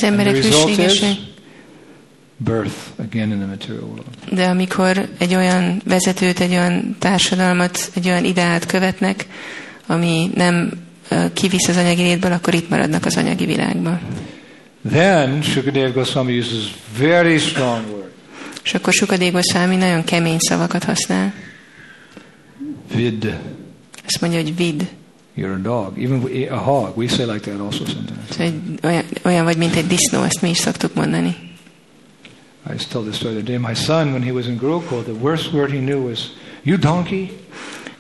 And the result is birth again in the material world. De amikor egy olyan vezetőt, egy olyan társadalmat, egy olyan ideát követnek, ami nem kivisz az anyagi létből, akkor itt maradnak az anyagi világban. Then Shukadev Goswami uses very strong words. És akkor Sukadév Goswami nagyon kemény szavakat használ. Vid. Azt mondja, hogy vid. You're a dog, even a hog. We say like that also sometimes. Szóval egy, olyan, olyan vagy, mint egy disznó, ezt mi is szoktuk mondani. I used to tell this story the other day. My son, when he was in Gurukul, the worst word he knew was, "You donkey."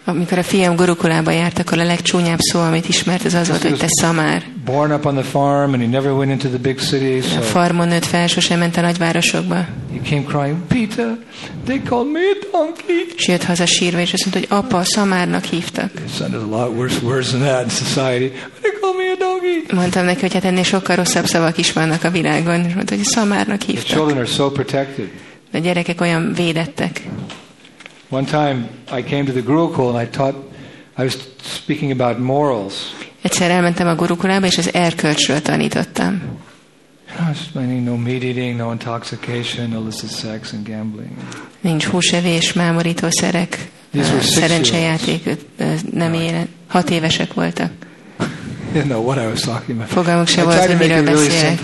Amikor a fiam gurukulába járt, akkor a legcsúnyább szó, amit ismert, az az volt, hogy te szamár. Born up on the farm, and he never went into the big cities. A So farmon nőtt fel, sosem ment a nagyvárosokba. he came crying, "Peter, they called me a donkey." És jött haza sírva, és azt mondta, hogy apa, szamárnak hívtak. Son has a lot worse words than that in society. They called me a donkey. Mondtam neki, hogy hát ennél sokkal rosszabb szavak is vannak a világon. És mondta, hogy szamárnak The hívtak. children are so protected. A gyerekek olyan védettek. One time, I came to the Gurukul and I taught. I was speaking about morals. Egyszer elmentem a gurukulába, és az erkölcsről tanítottam. I was explaining no meat eating, no intoxication, illicit sex, and gambling. Nincs húsevés, mámorítószerek, szerencsejáték, nem élet. Hat évesek voltak. (laughs) Didn't know what I was talking about. Fogalmuk I se volt, hogy miről really beszélek.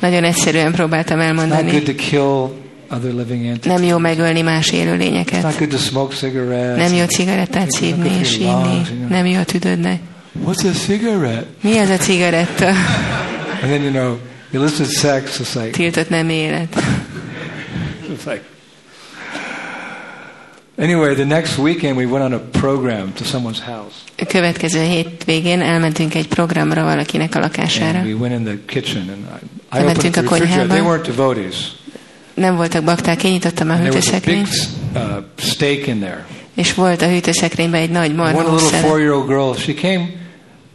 Nagyon egyszerűen próbáltam It's not elmondani. good to kill. Nem jó megölni más élőlényeket. Nem jó cigarettát szívni és inni. Nem jó a tüdődnek. What's a cigarette? Mi az a cigaretta? And then you know, illicit sex is like Tiltott nem élet. it's like. Anyway, the next weekend we went on a program to someone's house, A következő hétvégén elmentünk egy programra valakinek a lakására. and we went in the kitchen, and I, I opened the refrigerator. They weren't devotees. Nem voltak bakták, én nyitottam a hűtőszekrényt, uh, steak in there. és volt a hűtőszekrényben egy nagy One marha little four-year-old girl, she came,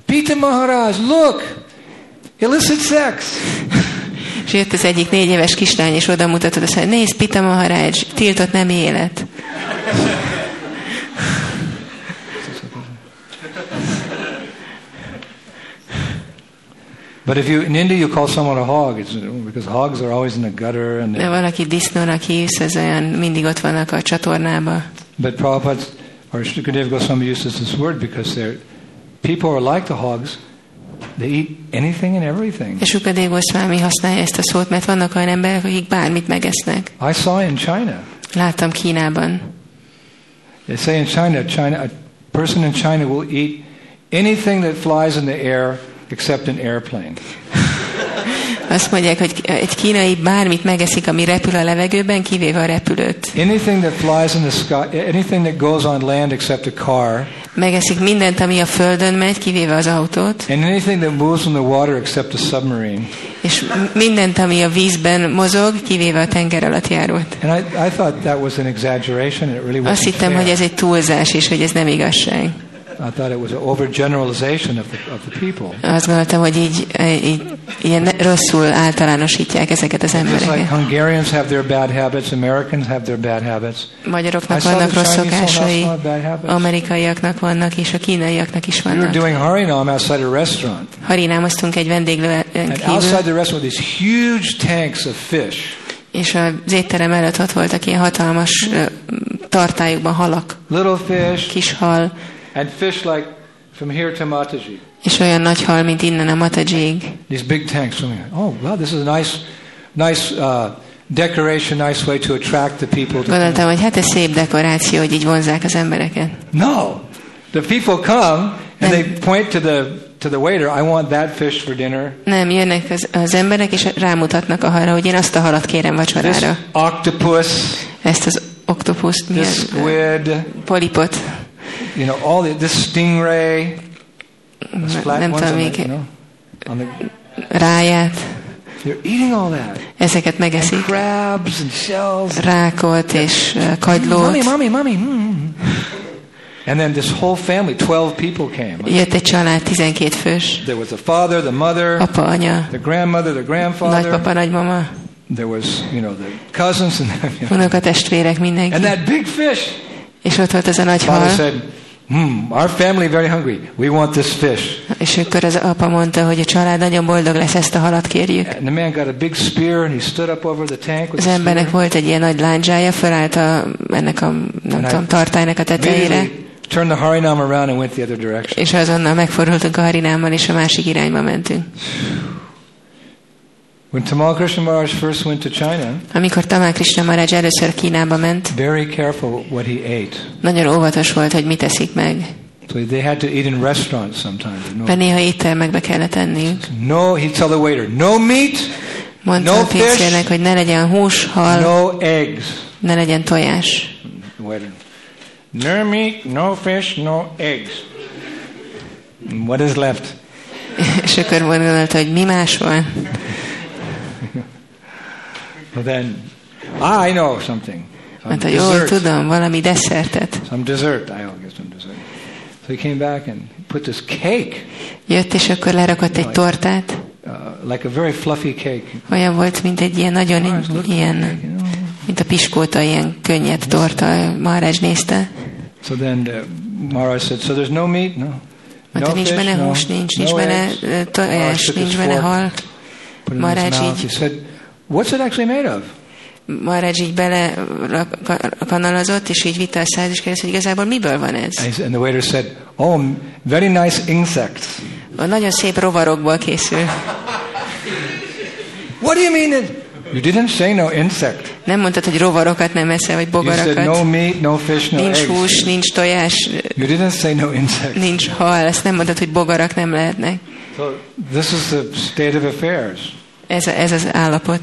Pita Maharaj, look, illicit sex. (laughs) És jött az egyik négy éves kislány, és oda mutatott, azt mondja, nézd, Pita Maharaj, tiltott nem élet. (laughs) But if you in India you call someone a hog, it's because hogs are always in the gutter and. De valaki disznónak hívsz, ez olyan, mindig ott vannak a csatornába. but Prabhupada or Shukadev Goswami uses this word because they're people are like the hogs. They eat anything and everything. És Ukadév Goswami használja ezt a szót, mert vannak olyan emberek, akik bármit megesznek. I saw in China. Láttam Kínában. They say in China, China, a person in China will eat anything that flies in the air except an airplane. (laughs) Azt mondják, hogy egy kínai bármit megeszik, ami repül a levegőben, kivéve a repülőt. Anything that flies in the sky, anything that goes on land except a car, Megeszik mindent, ami a földön megy, kivéve az autót, and anything that moves in the water except a submarine. és mindent, ami a vízben mozog, kivéve a tenger alatt járót. And I, I thought that was an exaggeration. It really Azt wasn't hittem, fair. hogy ez egy túlzás, és hogy ez nem igazság. I thought it was an overgeneralization of the, of the people. Azt gondoltam, hogy így, így ilyen rosszul általánosítják ezeket az Just like embereket. Hungarians have their bad habits, Americans have their bad habits. Magyaroknak vannak rossz szokásai, amerikaiaknak vannak, és a kínaiaknak is We were vannak. doing harinam outside a restaurant. Harinámoztunk egy vendéglőn And kívül, outside the restaurant, these huge tanks of fish. És az étterem előtt ott voltak ilyen hatalmas ö, tartályokban halak, Little fish kis hal, and fish like from here to Mataji. és olyan nagy hal, mint innen a Matadzsig. These big tanks swimming. Oh, wow, this is a nice, nice uh, decoration, nice way to attract the people. To Gondoltam, hogy hát ez szép dekoráció, hogy így vonzák az embereket. No, the people come and they point to the to the waiter. I want that fish for dinner. Nem, jönnek az, az emberek, és rámutatnak a halra, hogy én azt a halat kérem This vacsorára. octopus, Ezt az oktopuszt, mi this squid, Polipot. You know, all the, this stingray, those flat Nem ones tudom on the, you know, on the, ráját. they're eating all that. Ezeket And megeszik. crabs and shells. Rákot és ö, kagylót. Mommy, mommy, mommy. Mm. And then this whole family, 12 people came. Jött egy család, 12 fős. There was the father, the mother, Apa, anya, the grandmother, the grandfather. nagypapa, nagymama, There was, you know, the cousins and you know. unokatestvérek, mindenki. And that big fish. És ott volt az a nagy hal, said, hmm, our family very hungry. We want this fish. és akkor az apa mondta, hogy a család nagyon boldog lesz, ezt a halat kérjük. And the man got a big spear and he stood up over the tank with Az embernek volt egy ilyen nagy lándzsája, fölállt a, ennek a, nem tudom, tartálynak a tetejére, turned the Harinam around and went the other direction. és azonnal megfordultunk a harinámmal, és a másik irányba mentünk. When Tamal Krishna Maharaj first went to China, Amikor Tamál Krishna Maharaj először Kínába ment, very careful what he ate. nagyon óvatos volt, hogy mit eszik meg. So they had to eat in restaurants sometimes. No, Mert néha éttermekbe kellett enniük. no he'd tell the waiter, no meat, Mondta No a pincérnek, hogy ne legyen hús, hal, no eggs. ne legyen tojás. Waiter, no meat, no fish, no eggs. And What is left? (laughs) És akkor gondolta, hogy mi más van. Well then, ah, I know something. Some Mondta, jól dessert. tudom, valami desszertet. Some dessert. I get some dessert. So he came back and put this cake, Jött, és akkor lerakott egy tortát. uh, like a very fluffy cake. Olyan volt, mint egy ilyen nagyon Oh, ilyen, mint a piskóta, ilyen könnyed torta. Maharaj nézte. So then uh, Maharaj said, so there's no meat, no. Mondta, nincs benne hús, nincs, nincs benne tojás, nincs benne hal. Maharaj így- what's it actually made of? Maharaj így bele kanalazott, és így vitte a száz, és kérdezte, hogy igazából miből van ez? And, the waiter said, oh, very nice insects. Nagyon szép rovarokból készül. What do you mean? It? You didn't say no insect. Nem mondtad, hogy rovarokat nem eszel, vagy You said no bogarakat. meat, no fish, no Nincs eggs. hús, nincs tojás, You didn't say no insect. nincs hal. Ezt nem mondtad, hogy bogarak nem lehetnek. So this is the state of affairs. Ez, ez az állapot.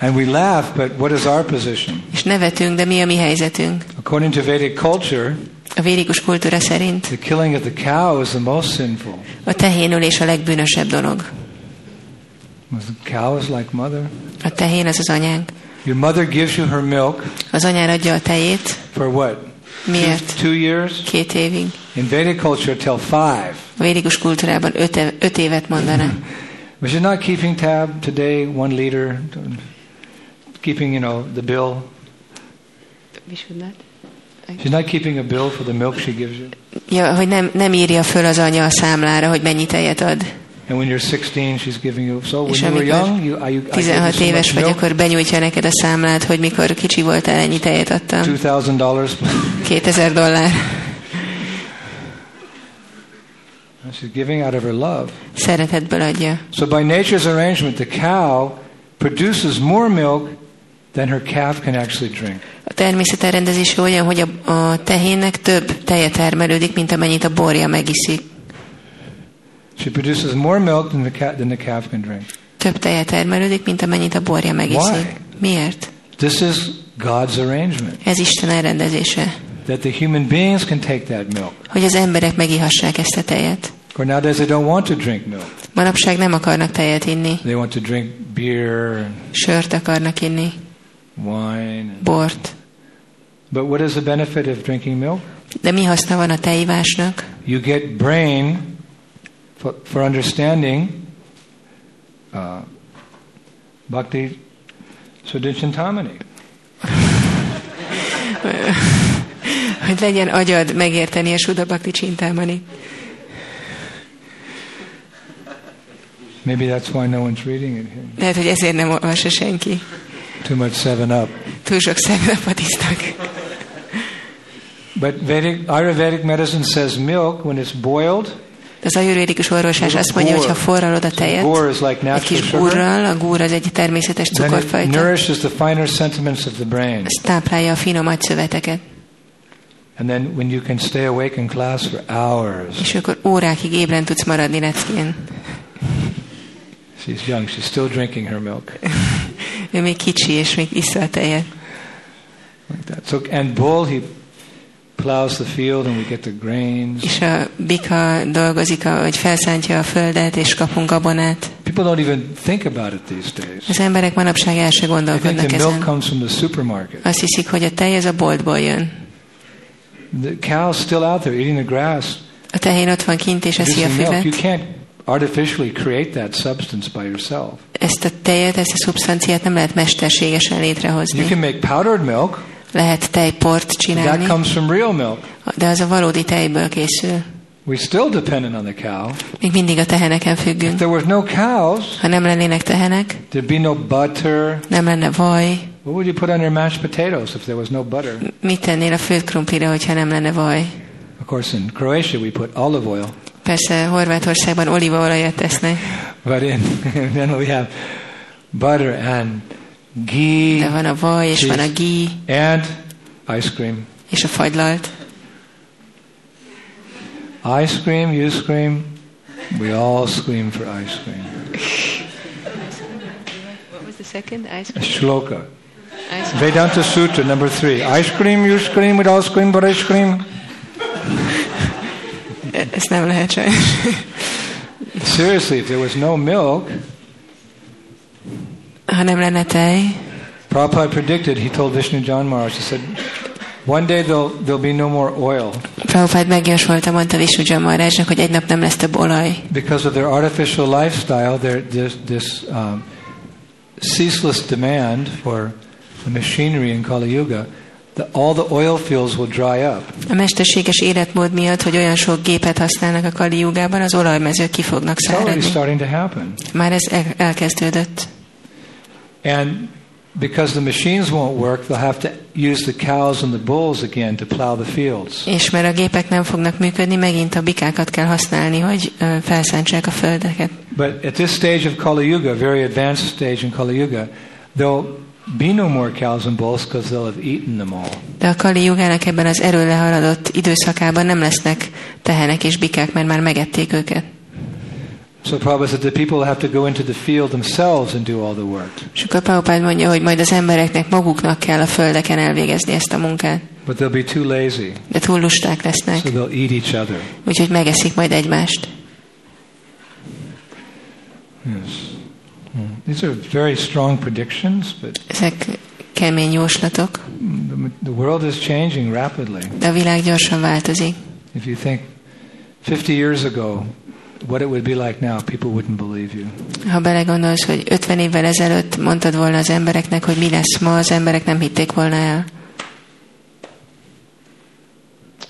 And we laugh, but what is our position? És nevetünk, de mi a mi helyzetünk? According to Vedic culture, A védikus kultúra szerint the killing of the cow is the most sinful. a tehénülés a legbűnösebb dolog. The cow is like mother. A tehén az az anyánk. Your mother gives you her milk Az anyár adja a tejét. for what? Miért? Two years? Két évig. In Vedic culture, till five. A védikus kultúrában öt, öt évet mondaná. (laughs) But she's not keeping tab today, one liter, keeping, you know, the bill. She's not keeping a bill for the milk she gives you. Ja, hogy nem, nem írja föl az anya a számlára, hogy mennyi tejet ad. And when you're 16, she's giving you. So when És you were young, you, I, you, I gave you 16 so éves much vagy, milk, akkor benyújtja neked a számlát, hogy mikor kicsi voltál, ennyi tejet adtam. $2,000. 2000 dollár. She's giving out of her love. Szeretetből adja. So by nature's arrangement, the cow produces more milk than her calf can actually drink. A természet elrendezése olyan, hogy a, a tehénnek több teje termelődik, mint amennyit a borja megiszik. She produces more milk than the, cat, than the calf can drink. Több teje termelődik, mint amennyit a borja megiszik. Why? Miért? This is God's arrangement. Ez Isten elrendezése. That the human beings can take that milk. Hogy az emberek megihassák ezt a tejet. Or nowadays they don't want to drink milk. Manapság nem akarnak tejet inni. They want to drink beer Sört akarnak inni, wine. Bort. but what is the benefit of drinking milk? De mi haszna van a tejivásnak? You get brain for, for understanding uh, Bhakti Sudichintamani. (laughs) Hogy legyen agyad megérteni a Suda Bhakti Csintámani. Maybe that's why no one's reading it here. Lehet, hogy ezért nem olvassa senki. Too much seven up. Túl sok szemnapot isznak. But Vedic, Ayurvedic medicine says milk, when it's boiled, De az ajurvédikus orvosás azt mondja, hogy ha forralod a tejet, egy kis gurral, a gúr az egy természetes cukorfajta, ez táplálja a finom agyszöveteket, And then when you can stay awake in class for hours. és akkor órákig ébren tudsz maradni leckén. She's young, she's still drinking her milk. (laughs) Ő még kicsi, és mégissza a tejet. Like that. So and bull he plows the field and we get the grains. És a bika dolgozik, hogy felszántja a földet, és kapunk gabonát. People don't even think about it these days. Az emberek manapság el se gondolkodnak the milk ezen. comes from the supermarket. Azt hiszik, hogy a tej az a boltból jön. The cow's still out there eating the grass, A tehén ott van kint, és eszi a milk. You füvet. can't artificially create that substance by yourself. Ezt a tejet, ezt a szubstanciát nem lehet mesterségesen You can make powdered milk. Lehet tejport That csinálni, comes from real milk. de az a valódi tejből készül. We're still dependent on the cow. Még mindig a teheneken If függünk. there was no cows, Ha nem lennének tehenek, there'd be no butter. nem lenne vaj. What would you put on your mashed potatoes if there was no butter? Mit tennél a főtt krumplira, hogyha nem lenne vaj? Of course, in Croatia we put olive oil, Persze Horvátországban olívaolajat tesznek, but in (laughs) then we have butter and de ghee van a vaj, és van a gí, and ice cream. és a fagylalt. Ice cream, you scream, we all scream for ice cream. What was the second? Ice A shloka. Ice Vedanta Sutra number three. Ice cream, you scream, we all scream for ice cream. Ezt nem lehet sajnos. Seriously, if there was no milk, Ha nem lenne tej, Prabhupada predicted, he told Vishnu John Maharaj, he said, one day there'll, there'll be no more oil Prabhupád megjósolta, mondta Vishnu Maharajnak, hogy egy nap nem lesz több olaj. because of their artificial lifestyle, their, this, this um, ceaseless demand for the machinery in Kali Yuga, all the oil fields will dry up. A mesterséges életmód miatt, hogy olyan sok gépet használnak a Kali Jugában, az olajmezők ki fognak száradni. Már ez el- elkezdődött. And because the machines won't work, they'll have to use the cows and the bulls again to plow the fields. És mert a gépek nem fognak működni, megint a bikákat kell használni, hogy felszántsák a földeket. But at this stage of Kali Yuga, very advanced stage in Kali Yuga, there'll be no more cows and bulls because they'll have eaten them all. De a Kali Jugának ebben az erőle haladott időszakában nem lesznek tehenek és bikák, mert már megették őket. So Prabhupada said the people have to go into the field themselves and do all the work. És akkor mondja, hogy majd az embereknek maguknak kell a földeken elvégezni ezt a munkát. But they'll be too lazy, De túl lusták lesznek, so they'll eat each other. úgyhogy megeszik majd egymást. Yes. These are very strong predictions, but Ezek kemény jóslatok, the, the world is changing rapidly. de a világ gyorsan változik. If you think 50 years ago, what it would be like now, people wouldn't believe you. Ha belegondolsz, hogy 50 évvel ezelőtt mondtad volna az embereknek, hogy mi lesz ma, az emberek nem hitték volna el.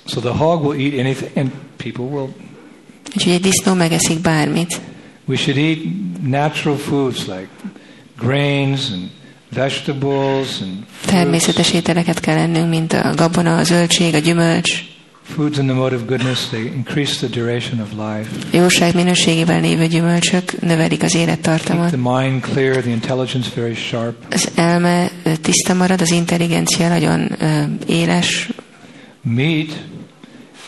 So the hog will eat anything, and people will. Úgyhogy egy disznó megeszik bármit. We should eat natural foods like grains and vegetables and fruits, Természetes ételeket kell ennünk, mint a gabona, a zöldség, a gyümölcs. foods in the mode of goodness. They increase the duration of life. Jóság minőségében lévő gyümölcsök növelik az élettartamot. the mind clear, the intelligence very sharp. Az elme tiszta marad, az intelligencia nagyon ö, éles. Meat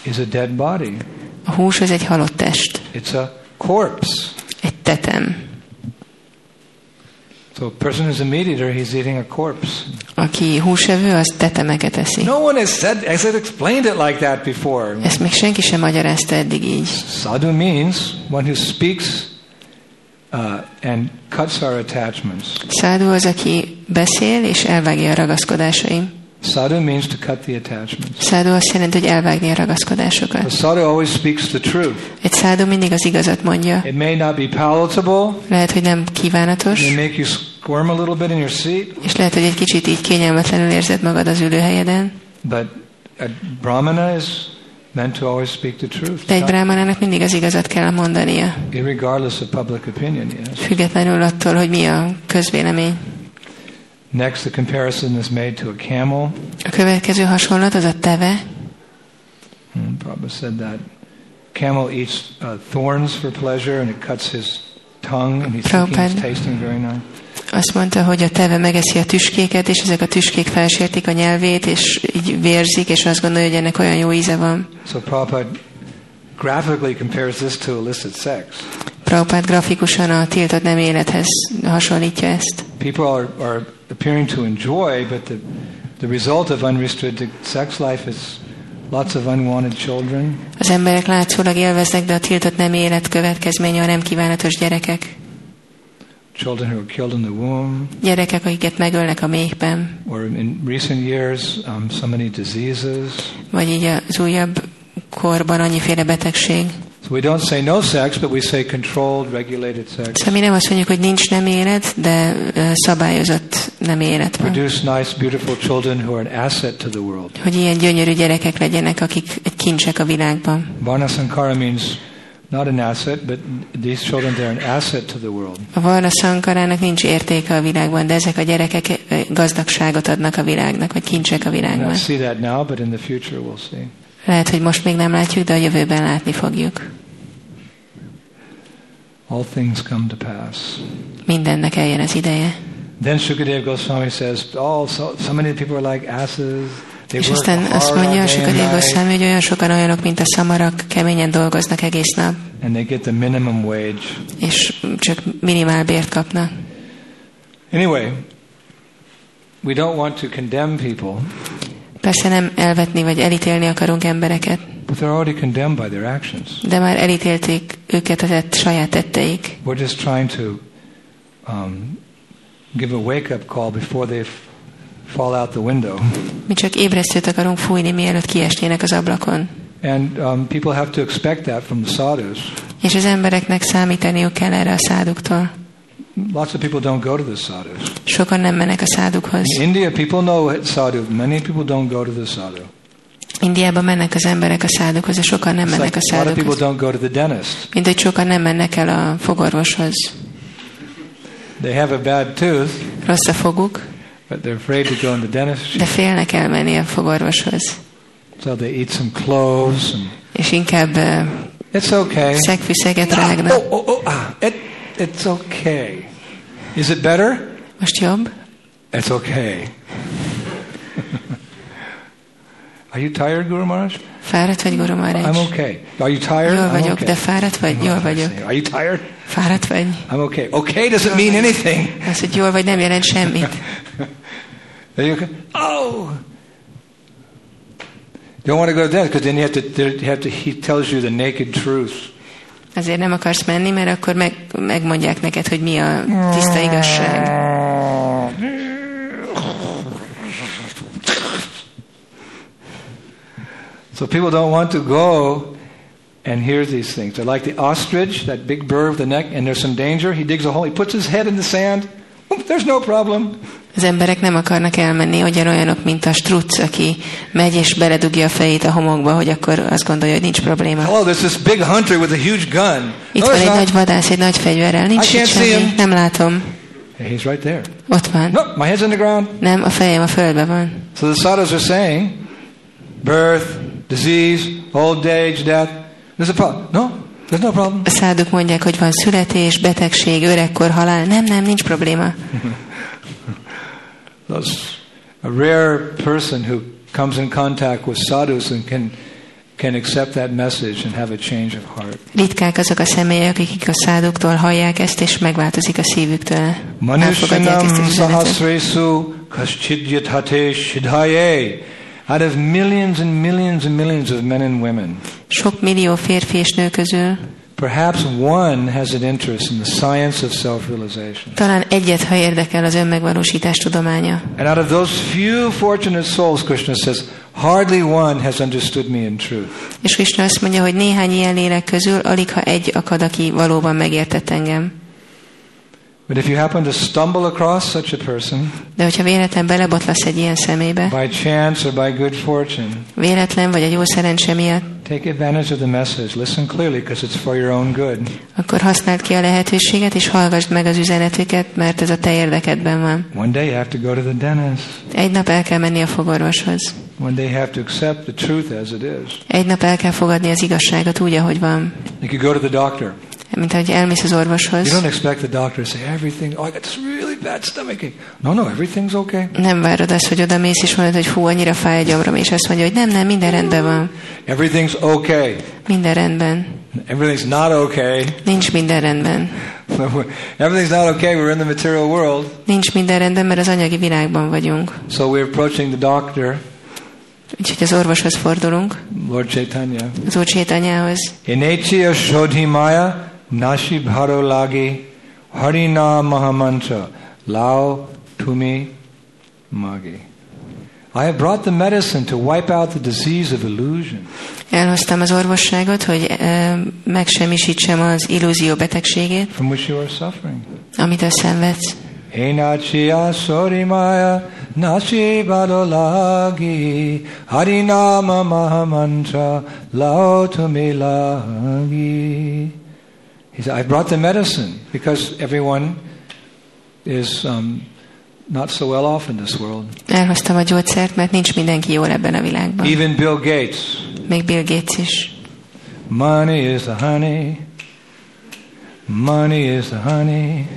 is a dead body. A hús az egy halott test, It's a corpse. Tetem. So a person who's a meat eater, he's eating a corpse. Aki húsevő, az tetemeket eszi. No one has said has explained it like that before. Ezt még senki sem magyarázta eddig így. Sadhu means one who speaks uh, and cuts our attachments. Szádu az, aki beszél és elvágja a ragaszkodásaim. Sadhu means to cut the attachments. Szádu azt jelenti, hogy elvágni a ragaszkodásokat. sadhu always speaks the truth. Egy szádu mindig az igazat mondja. It may not be palatable. Lehet, hogy nem It kívánatos, may make you squirm a little bit in your seat. és lehet, hogy egy kicsit így kényelmetlenül érzed magad az ülőhelyeden, But a brahmana is meant to always speak the truth, de egy brámanának mindig az igazat kell mondania, regardless of public opinion. Yes. függetlenül attól, hogy mi a közvélemény. Next, the comparison is made to a camel. A következő hasonlat az a teve. Hmm, Prabhupada said that. Camel eats uh, thorns for pleasure and it cuts his tongue and he's Prabhupada. tasting very nice. Azt mondta, hogy a teve megeszi a tüskéket, és ezek a tüskék felsértik a nyelvét, és így vérzik, és azt gondolja, hogy ennek olyan jó íze van. So Prabhupada graphically compares this to illicit sex. Prabhupád grafikusan a tiltott nem élethez hasonlítja ezt. People are, are appearing to enjoy, but the, the result of unrestricted sex life is lots of unwanted children, Az emberek látszólag élveznek, de a tiltott nem élet következménye a nem kívánatos gyerekek. children who are killed in the womb, Gyerekek, akiket megölnek a méhben, or in recent years, um, so many diseases. vagy így az újabb korban annyiféle betegség. So we don't say no sex, but we say controlled, regulated sex. Szóval mi nem azt mondjuk, hogy ninch nem élet, de szabályozott nem élet van. Produce nice, beautiful children who are an asset to the world. Hogy ilyen gyönyörű gyerekek legyenek, akik egy kincsek a világban. Varna Sankara means not an asset, but these children, they're an asset to the world. A Varna Sankarának nincs értéke a világban, de ezek a gyerekek gazdagságot adnak a világnak, vagy kincsek a We világban. don't see that now, but in the future we'll see. Lehet, hogy most még nem látjuk, de a jövőben látni fogjuk. All things come to pass. Mindennek eljön az ideje. Then Shukadev Goswami says, oh, so, so many people are like asses. They És aztán azt mondja a day and Sukadev night, Goswami, hogy olyan sokan olyanok, mint a szamarak, keményen dolgoznak egész nap, and they get the minimum wage. és csak minimál bért kapnak. Anyway, we don't want to condemn people, Persze nem elvetni vagy elítélni akarunk embereket, but they're already condemned by their actions. de már elítélték őket a tett, saját tetteik. We're just trying to um, give a wake-up call before they fall out the window. Mi csak ébresztőt akarunk fújni, mielőtt kiesnének az ablakon. And um, people have to expect that from the sadhus. És az embereknek számítaniuk kell erre a száduktól. Lots of people don't go to the sadhus. Sokan nem mennek a szádukhoz. In India, people know sadhu. Many people don't go to the sadhu. Indiában mennek az emberek a szádukhoz, de sokan nem It's mennek like a a lot of people szádukhoz. don't go to the dentist. Mint hogy sokan nem mennek el a fogorvoshoz. They have a bad tooth, Rossz a foguk, but they're afraid to go in the dentist. de félnek elmenni a fogorvoshoz. So they eat some cloves. And És inkább uh, it's okay. szegfűszeget Ah, rágnak. oh, oh, oh, ah, it, it's okay. Is it better? Most jobb? It's okay. Are you tired, Guru Maharaj? Fáradt vagy, Guru I'm okay. Are you tired? Jól I'm vagyok, okay. de fáradt vagy? Jól vagyok. Are you tired? Fáradt vagy? I'm okay. Okay doesn't mean anything. Az, hogy jól vagy, nem jelent semmit. (laughs) Are you okay? Oh. Don't want to go to that because then you have to, you have to. He tells you the naked truth. Azért nem akarsz menni, mert akkor meg, megmondják neked, hogy mi a tiszta igazság. So people don't want to go and hear these things. They're like the ostrich, that big bird with the neck, and there's some danger. He digs a hole, he puts his head in the sand. (laughs) There's no problem. Az emberek nem akarnak elmenni, ugyanolyanok, mint a struc, aki megy és beledugja a fejét a homokba, hogy akkor azt gondolja, hogy nincs probléma. Oh, there's this big hunter with a huge gun. Itt No, van egy not. nagy vadász, egy nagy fegyverrel. Nincs I see semmi. him. Nem látom. He's right there. Ott van. No, my head's on the ground. Nem, a fejem a földbe van. So the sadhus are saying, birth, disease, old age, death. There's a problem. No, no problem. A száduk mondják, hogy van születés, betegség, öregkor, halál. Nem, nem, nincs probléma. (laughs) Those, a rare person who comes in contact with sadhus and can, can accept that message and have a change of heart. Ritkák azok a személyek, akik a száduktól hallják ezt, és megváltozik a szívüktől. Manushanam sahasresu kaschidyatate shidhaye. Out of millions and millions and millions of men and women, Sok millió férfi és nő közül perhaps one has an interest in the science of self-realization. talán egyet, ha érdekel az önmegvalósítás tudománya. And out of those few fortunate souls, Krishna says, hardly one has understood me in truth. És Krishna azt mondja, hogy néhány ilyen lélek közül alig ha egy akad, aki valóban megértett engem. But if you happen to stumble across such a person De hogyha véletlen belebotlasz egy ilyen szemébe, by chance or by good fortune, véletlen vagy egy jó szerencse miatt, take advantage of the message. Listen clearly because it's for your own good. akkor használd ki a lehetőséget, és hallgassd meg az üzenetüket, mert ez a te érdekedben van. One day you have to go to the dentist. Egy nap el kell menni a fogorvoshoz. One day you have to accept the truth as it is. Egy nap el kell fogadni az igazságot úgy, ahogy van. You could go to the doctor. Mint ahogy elmész az You orvoshoz. don't expect the doctor to say everything. Oh, I got this really bad stomachache. No, no, everything's okay. Nem várod azt, hogy oda mész és mondod, hogy hú, annyira fáj a gyomrom, és azt mondja, hogy nem, nem, minden rendben van. Everything's okay. Minden rendben. Everything's not okay. Nincs minden rendben. Everything's not okay. We're in the material world. Nincs minden rendben, mert az anyagi világban vagyunk. So we're approaching the doctor, Úgyhogy az orvoshoz fordulunk, Lord Chaitanya. az Úr Csétanyához. Inechiya Shodhimaya Nashi Bharolagi Harina Mahamantra Lao Tumi Magi. I have brought the medicine to wipe out the disease of illusion. Elhoztam az orvosságot, hogy e, megsemmisítsem az illúzió betegségét, from which you are suffering. amit szenvedsz. Enachiya Sorimaya Nashi Badolagi Harinama Mahamantra Lao. He said, I brought the medicine because everyone is um, not so well off in this world. Elhoztam a gyógyszert, mert nincs mindenki jól ebben a világban. Even Bill Gates. Még Bill Gates is. Money is the honey. Money is the honey.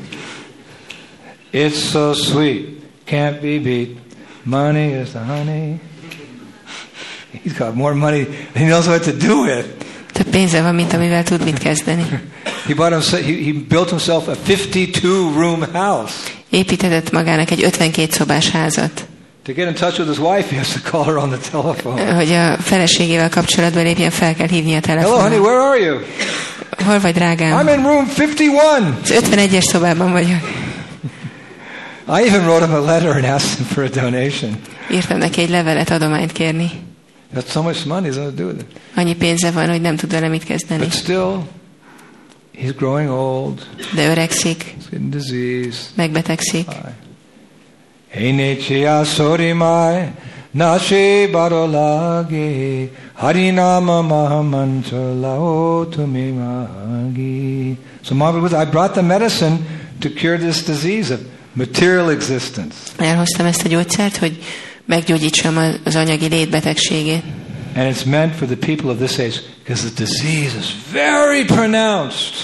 It's so sweet, can't be beat. Money is the honey. He's got more money than he knows what to do with. Több pénze van, mint amivel tud mit kezdeni. (laughs) He bought himself, he, he built himself a 52 room house. Építetett magának egy 52 szobás házat, To get in touch with his wife, he has to call her on the telephone. hogy a feleségével kapcsolatba lépjen, fel kell hívni a Hello, honey, telefonon. where are you? Hol vagy, I'm drágám? in room 51. Az 51-es szobában vagyok. I even wrote him a letter and asked him for a donation. Írtam neki egy levelet adományt kérni. Got so much money, he's going to do it. Annyi pénze van, hogy nem tud vele mit kezdeni. But still, he's growing old. De öregszik, He's getting disease. megbetegszik. Enechiya sorimai nashe barolagi harinama mahamantra lao tumi magi. So Mahaprabhu, I brought the medicine to cure this disease of material existence. Elhoztam ezt a gyógyszert, hogy meggyógyítsam az anyagi létbetegségét. And it's meant for the people of this age because the disease is very pronounced.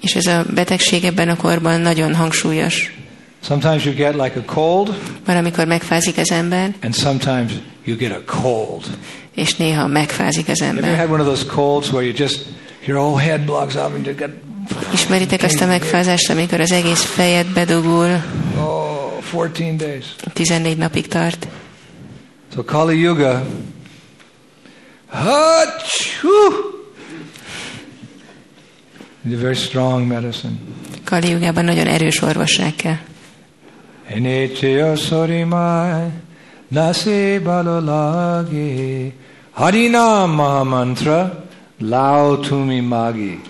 És ez a betegség ebben a korban nagyon hangsúlyos. Sometimes you get like a cold, Van, amikor megfázik az ember, and sometimes you get a cold. és néha megfázik az Have you ember. had one of those colds where you just your whole head blogs up and you get Ismeritek azt a megfázást, amikor az egész fejed bedugul, oh 14 days? 14 napig tart. So Kali Yuga. Achoo! It's a very strong medicine. Kali Jugában nagyon erős orvosság kell. Enecheya sorimai nasi balolagi harinam mahamantra lao tumi magi.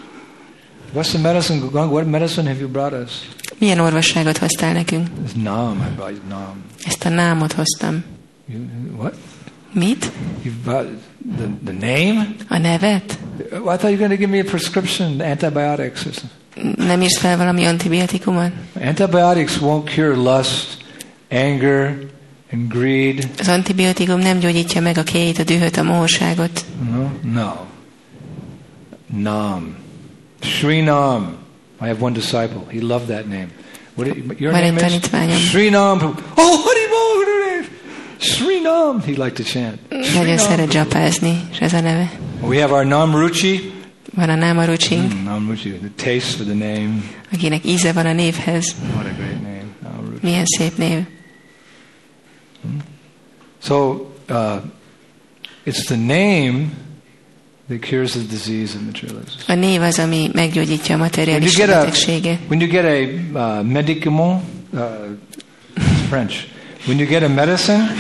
What's the medicine? What medicine have you brought us? Milyen orvosságot hoztál nekünk? It's nam. I brought nam. Ezt a námot hoztam. You, what? Mit? You brought the, the name? A nevet? Well, I thought you were going to give me a prescription, antibiotics or something. Nem írsz fel valami antibiotikumot? Antibiotics won't cure lust, anger, and greed. Az antibiotikum nem gyógyítja meg a kéit, a dühöt, a mohóságot. No, no. Nam, Sri Nam. I have one disciple. He loved that name. What your Van name is? Sri Nam. Oh, Hari Bol, Sri Nam. He liked to chant. Sri Nagyon Nam. szeret dzsapázni, és ez a neve. We have our Nam Ruchi. Van a námarucsink, Mm, Nam Ruchi. The taste for the name. akinek íze van a névhez. What a great name. Nam Ruchi. Milyen szép név. So uh, it's the name that cures the disease of materialism. A név az, ami meggyógyítja a When you materialista get a betegséget. when you get a uh, medicament, uh, it's French. When you get a medicine,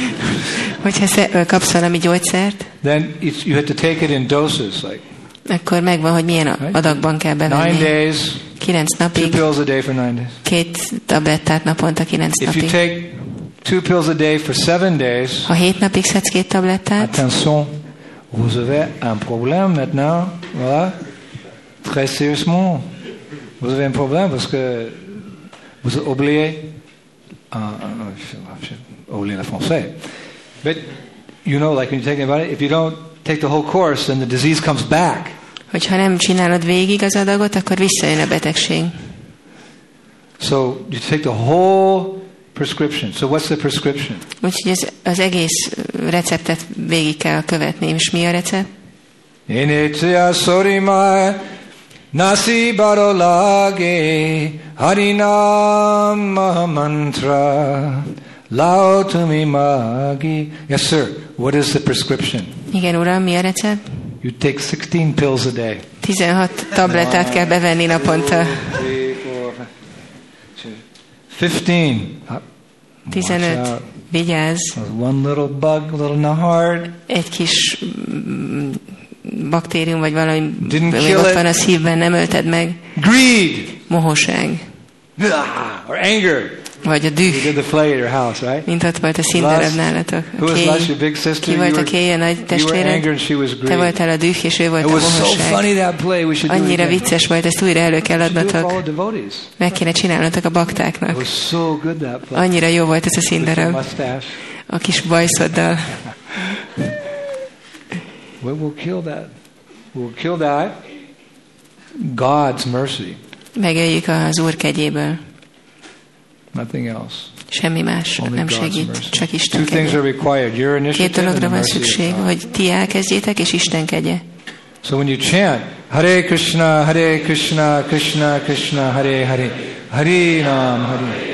Hogyha kapsz valami gyógyszert, then it's, you have to take it in doses, like akkor megvan, hogy milyen a- adagban kell nine bevenni. days, Kilenc two napig, pills a day for nine days. két tablettát naponta kilenc If you take two pills a day for seven days, Ha hét napig szedsz két tablettát, attention, vous avez un problème maintenant, voilà, très sérieusement. Vous avez un problème parce que vous oubliez, uh, uh, oublié le français. But you know, like when you're taking about it, if you don't take the whole course, then the disease comes back. Hogyha nem csinálod végig az adagot, akkor visszajön a betegség. So you take the whole prescription. So what's the prescription? Úgyhogy az, az egész receptet végig kell követni. És mi a recept? Initya nasi barolage harinam mantra lao tumi magi. Yes, sir. What is the prescription? Igen, uram, mi a recept? You take 16 pills a day. 16 tablettát kell bevenni naponta. Three, four, five, two, 15. Uh, watch 15. out. Vigyázz. One little bug, little nahard. Egy kis mm, baktérium, vagy valami kill ott van a szívben, nem ölted meg. Greed. Mohoság. Ah, or anger. Vagy a You düh. did the play at your house, right? Mint ott volt a színdarab nálatok. Who A was kéj. last? Your big sister? Ki volt a were, kéj, a nagy testvéred? was Te voltál a düh, és ő volt It a was so Annyira vicces volt, ezt újra elő kell adnotok. Meg kéne csinálnotok a baktáknak. was so. Annyira jó volt ez a színdarab. A kis bajszoddal. We will kill that. We'll kill that. God's mercy, Megöljük az Úr kegyéből. nothing else. Semmi más Only nem God's segít, mercy. csak Isten Two things kegye. are required: your Két dologra van szükség, hogy ti elkezdjétek, és Isten kegye. So when you chant Hare Krishna, Hare Krishna, Krishna Krishna, Hare Hare, Hare Ram, Hare.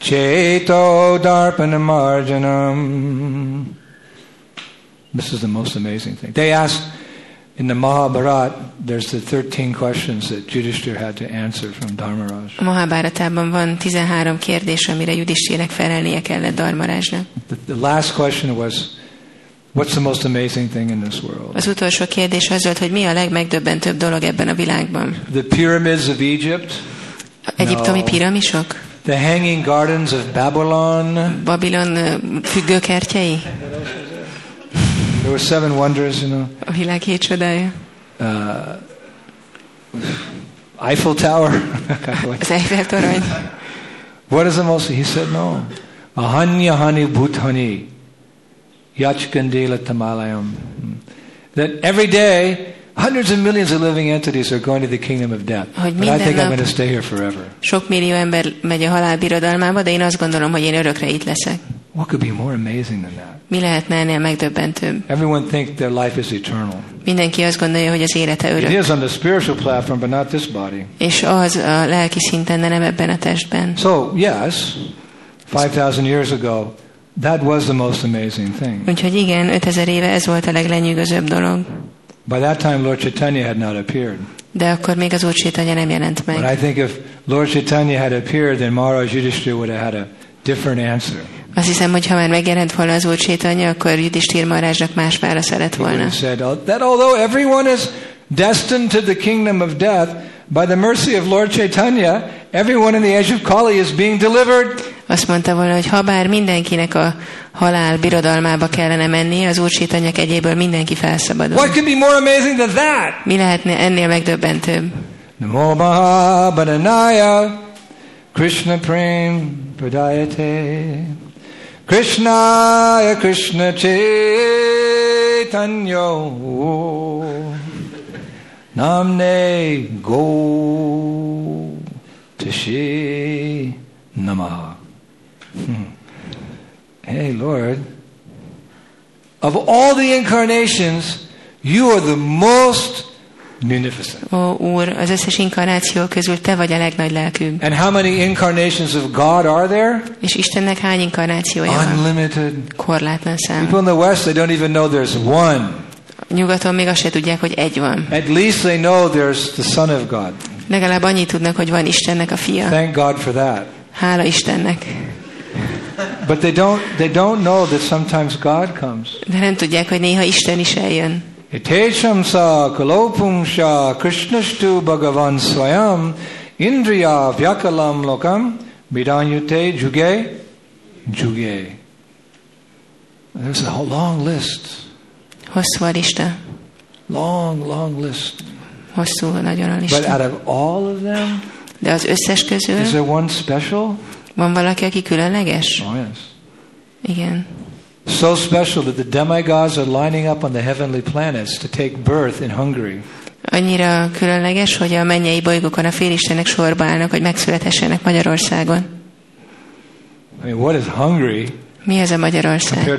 Cheto Darpanamarjanam. This is the most amazing thing. They asked in the Mahabharat, there's the 13 questions that Yudhishthir had to answer from Dharmaraj. A Mahabáratában van 13 kérdés, amire Judistérnek felelnie kellett Darmarázsnak. The, the last question was, what's the most amazing thing in this world? Az utolsó kérdés az volt, hogy mi a legmegdöbbentőbb dolog ebben a világban. The pyramids of Egypt, Egyiptomi No. piramisok? The hanging gardens of Babylon. Babilon ö, függőkertjei? There were seven wonders, you know. A világ hét csodája? Uh, Eiffel Tower. (laughs) Az Eiffel torony? what is the most? He said, no. Ahanya hani bhuthani. Yachkandela tamalayam. That every day, hundreds of millions of living entities are going to the kingdom of death. Hogy But I think I'm going to stay here forever. Sok millió ember megy a halál birodalmába, de én azt gondolom, hogy én örökre itt leszek. What could be more amazing than that? Mi lehetne ennél megdöbbentőbb? Everyone thinks their life is eternal. Mindenki azt gondolja, hogy az élete It örök. is on the spiritual platform, but not this body. És az a lelki szinten, de nem ebben a testben. So, yes, 5,000 years ago, that was the most amazing thing. Úgyhogy igen, 5000 éve ez volt a leglenyűgözőbb dolog. By that time, Lord Chaitanya had not appeared. De akkor még az Úr sétanya nem jelent But. I think if Lord Chaitanya had appeared, then Maharaj Yudhishthira would have had a different answer. Azt hiszem, hogy ha már megjelent volna az Úr sétanya, akkor Judistír Marázsnak más válasza lett volna. said "Oh, that although everyone is destined to the kingdom of death, by the mercy of Lord Chaitanya, everyone in the age of Kali is being delivered. Azt mondta volna, hogy ha bár mindenkinek a halál birodalmába kellene mennie, az Úr sétanya egyéből mindenki felszabadul. What could be more amazing than that? Mi lehetne ennél megdöbbentőbb? Namo Mahabharanaya Krishna Prem Pradayate Krishnaya Krishna Chaitanya Namne Go Tashi Namaha. Hey Lord, of all the incarnations, you are the most munificent. Ó, Úr, az összes inkarnáció közül Te vagy a legnagy lelkűbb. And how many incarnations of God are there? És Istennek hány inkarnációja van? Unlimited. Korlátlan szám. People in the West, they don't even know there's one. Nyugaton még azt se tudják, hogy egy van. At least they know there's the Son of God. Legalább annyit tudnak, hogy van Istennek a fia. Thank God for that. Hála Istennek. But they don't, they don't know that sometimes God comes. De nem tudják, hogy néha Isten is eljön. Itesham sa kalopumsha krishnashtu bhagavan swayam indriya vyakalam lokam vidanyute juge juge. There's a whole long list. Hosszú a lista. Long, long list. Hosszú, nagyon a But lista. out of all of them, De az összes közül is there one special? Van valaki, aki különleges? Oh, yes. Igen. So special that the demigods are lining up on the heavenly planets to take birth in Hungary. Annyira különleges, hogy a mennyei bolygókon a félistenek sorba állnak, hogy megszületessenek Magyarországon. I mean, what is Hungary Mi ez a Magyarország?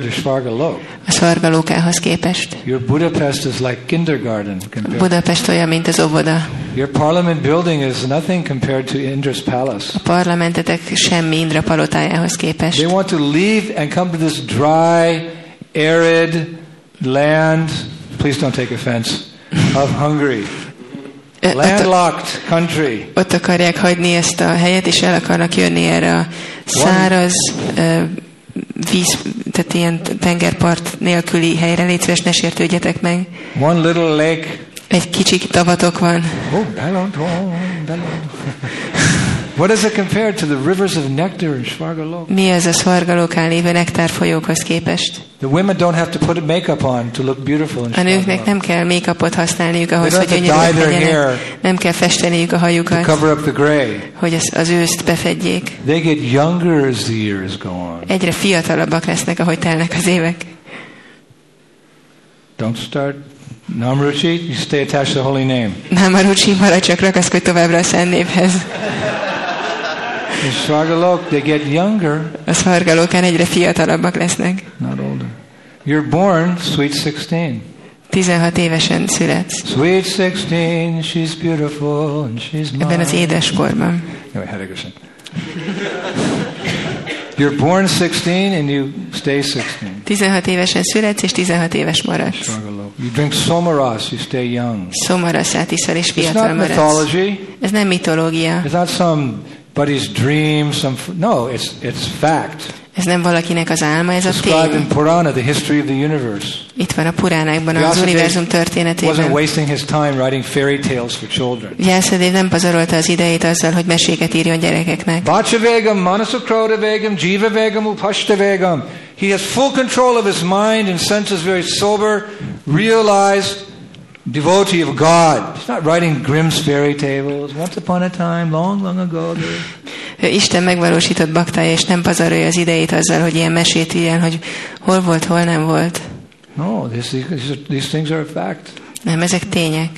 A szargalókához képest. Your Budapest is like kindergarten compared. Budapest olyan, mint az óvoda. Your parliament building is nothing compared to Indra's palace. A parlamentetek semmi Indra palotájához képest. They want to leave and come to this dry, arid land. Please don't take offense. Of Hungary, landlocked country. ott akarják hagyni ezt a helyet, és el akarnak jönni erre a száraz víz, tehát ilyen tengerpart nélküli helyre. Légy szíves, ne sértődjetek meg. One little lake. Egy kicsi tavatok van. Oh, Bellon, Bellon. What is it compared to the rivers of nectar in Svargalok? Mi ez a szvargalókán lévő nektár folyókhoz képest? The women don't have to put makeup on to look beautiful in A nőknek nem kell make-upot használniuk ahhoz, hogy to gyönyörűek legyenek. Nem kell festeniük a To hajukat, cover up the gray. hogy az, az őszt befedjék. They get younger as the years go on. Egyre fiatalabbak lesznek, ahogy telnek az évek. Don't start Namruchi, you stay attached to the holy name. Rucsi, maradj csak ragaszkodj továbbra a szent névhez. In Svargalok, they get younger, A szvargalókán egyre fiatalabbak lesznek. not older. You're born sweet 16. 16 évesen születsz. Sweet 16, she's beautiful and she's Ebben az mine. édeskorban. Anyway. You're born 16 and you stay 16. 16 évesen születsz, és 16 éves maradsz. You drink somaras, you stay young. Szomaraszát iszol, és fiatal maradsz. Ez nem mitológia. It's not somebody's dream. Some no, it's it's fact. Ez nem valakinek az álma, ez a Described in. Purana, the history of the universe. Itt van a Puránákban, az univerzum Wasn't wasting his time writing fairy tales for children. Gyászadév nem pazarolta az idejét azzal, hogy meséket írjon gyerekeknek. Vachavegam, Manasukrodavegam, Jivavegam, Upashtavegam. He has full control of his mind and senses, very sober, realized devotee of God. He's not writing Grimm's fairy tales. Once upon a time, long, long ago. Ő Isten megvalósított baktája, és nem pazarolja az idejét azzal, hogy ilyen mesét írjon, hogy hol volt, hol nem volt. No, this, these, these things are a fact. Nem, ezek tények.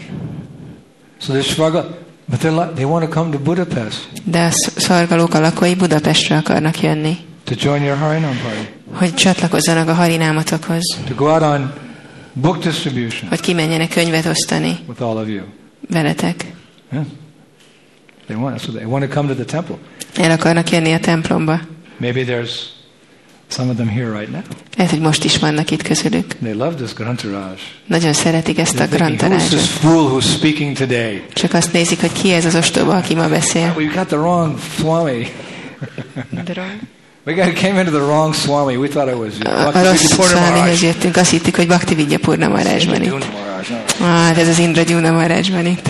So they struggle, but like, they want to come to Budapest De a sz- szargalók a lakói Budapestre akarnak jönni, to join your Harinam party, hogy csatlakozzanak a harinámatokhoz, to go out on book distribution hogy kimenjenek könyvet osztani with all of you. veletek. Yeah. They want, so they want to come to the temple. El akarnak jönni a templomba. Maybe there's some of them here right now. Lehet, hogy most is vannak itt közülük. They love this Grantaraj. Nagyon szeretik ezt a grantarázsot. fool who's speaking today? Csak azt nézik, hogy ki ez az ostoba, aki ma beszél. We got the wrong Swami. We came into the wrong Swami. We thought it was. A, rossz szvámihez jöttünk, azt hittük, hogy Bhakti Vidya Purna Maharaj van itt. Ah, hát ez az Indra Gyuna Maharaj van itt.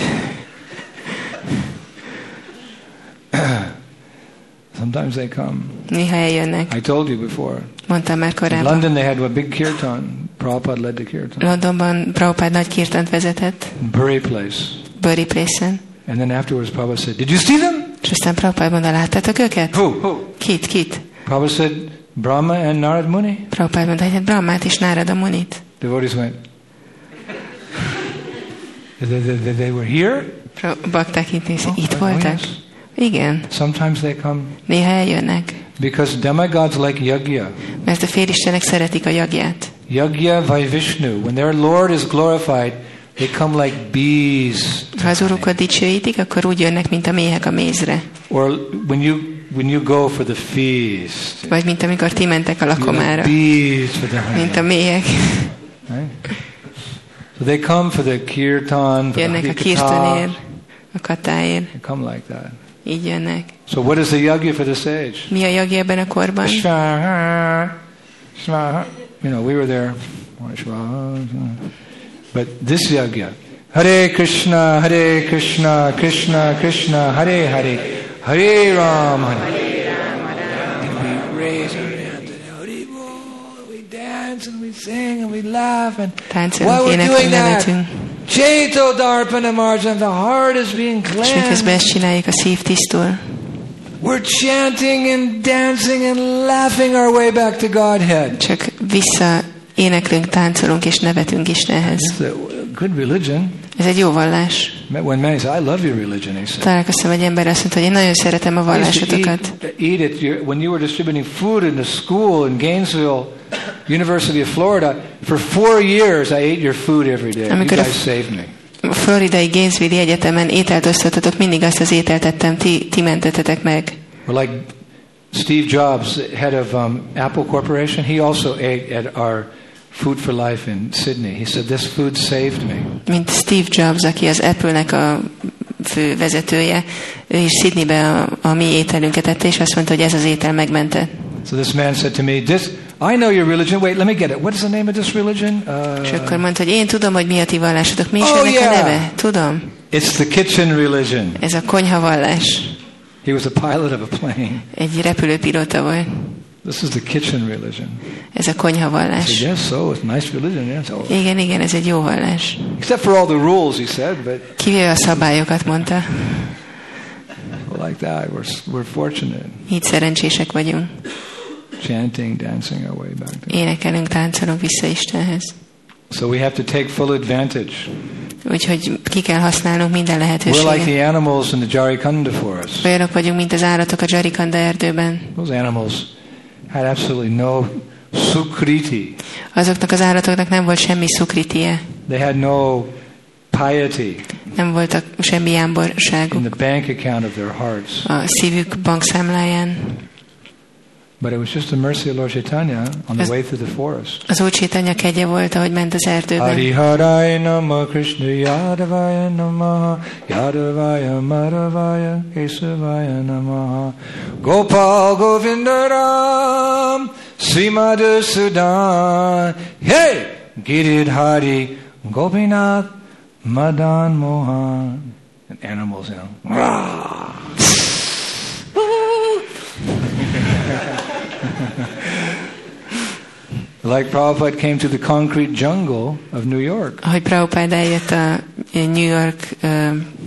Sometimes they come. Néha eljönnek. I told you before. Mondtam már In korábban. London they had a big kirtan. Prabhupada led the kirtan. Londonban Prabhupád nagy kirtant vezetett, Bury place. Bury Place-en. And then afterwards Prabhupada said, Did you see them? És aztán Prabhupád mondta, láttátok őket? Who? Who? Kit, kit? Prabhupada said, Brahma and Narad Muni. Prabhupád mondta, hogy hát Brahmát és Nárada Munit. Devotees went, they, they, they, they were here? Bakták itt Oh, itt oh, voltak? yes. Igen, Sometimes they come néha eljönnek. because demigods like Yagya. Mert a félistenek szeretik a jagját. Yagya by Vishnu. When their Lord is glorified, they come like bees. Ha az urukat dicsőítik, akkor úgy jönnek, mint a méhek a mézre. Or when you when you go for the feast, Vagy mint amikor ti mentek a lakomára. bees for the. Mint a méhek. Right? So they come for the kirtan, for the Jönnek a harikatha. kirtanért, a katáért. They come like that. Így jönnek. So what is the yagya for the sage? Mi a jagja ebben a korban? Swaha, swaha. You know, we were there. Swaha, But this yagya, Hare Krishna, Hare Krishna, Krishna Krishna, Hare Hare, Hare Ram, Hare. And we raise our hands and Hare Bol, we dance and we sing and we laugh and while Táncolunk, we're doing that, nevetünk. Chaito Darpana Marjan, the heart is being És miközben ezt cleansed. csináljuk, a szív tisztul. We're chanting and dancing and laughing our way back to Godhead. Csak vissza éneklünk, táncolunk és nevetünk Istenhez. Ez egy jó vallás. Találkoztam egy ember, azt mondta, hogy én nagyon szeretem a vallásotokat. your- when you were distributing food in the school in Gainesville, University of Florida. For four years, I ate your food every day. You guys saved me. A Floridai Gainesville Egyetemen ételt osztottatok, mindig azt az ételt ettem, ti, ti mentetetek meg. Like Steve Jobs, head of um, Apple Corporation, he also ate at our Food for Life in Sydney. He said, This food saved me. Mint Steve Jobs, aki az Apple-nek a fő vezetője, ő is Sydneybe a, a mi ételünket ette, és azt mondta, hogy ez az étel megmentett. So this man said to me, this, I know your religion. Wait, let me get it. What is the name of this religion? És Uh, akkor mondta, hogy én tudom, hogy mi a ti vallásotok. Mi is Oh, ennek yeah. a neve? Tudom. it's the kitchen religion. Ez a konyhavallás. He was a pilot of a plane. Egy repülőpilóta volt. This is the kitchen religion. Ez a I said, konyhavallás. yes, so it's nice religion. Yes. Oh. Igen, igen, ez egy jó vallás. Except for all the rules, he said, but Kivéve a szabályokat, mondta. like that, we're, we're fortunate. Így szerencsések vagyunk. Chanting, dancing our way back. To Énekelünk, táncolunk vissza Istenhez. So we have to take full advantage. Úgyhogy ki kell használnunk minden We're like lehetőséget. the animals in the Jarikanda forest. Olyanok vagyunk, mint az állatok a Jarikanda erdőben. Those animals had absolutely no sukriti. Azoknak az állatoknak nem volt semmi szukritie, They had no piety nem voltak semmi in jámborságuk the bank account of their hearts. a szívük bankszámláján. But it was just the mercy of Lord Chaitanya on the way through the forest. Az Úr Csétanya kegye volt, ahogy ment az erdőben. Hari Harai Nama Krishna Yadavaya Namaha Yadavaya Madhavaya Kesavaya Namaha Gopal Govindaram Srimad Sudan Hey! Giridhari Gopinath Madan Mohan and animals, you know. Rah! (laughs) like Prabhupada came to the concrete jungle of New York. Ahogy Prabhupád eljött a New York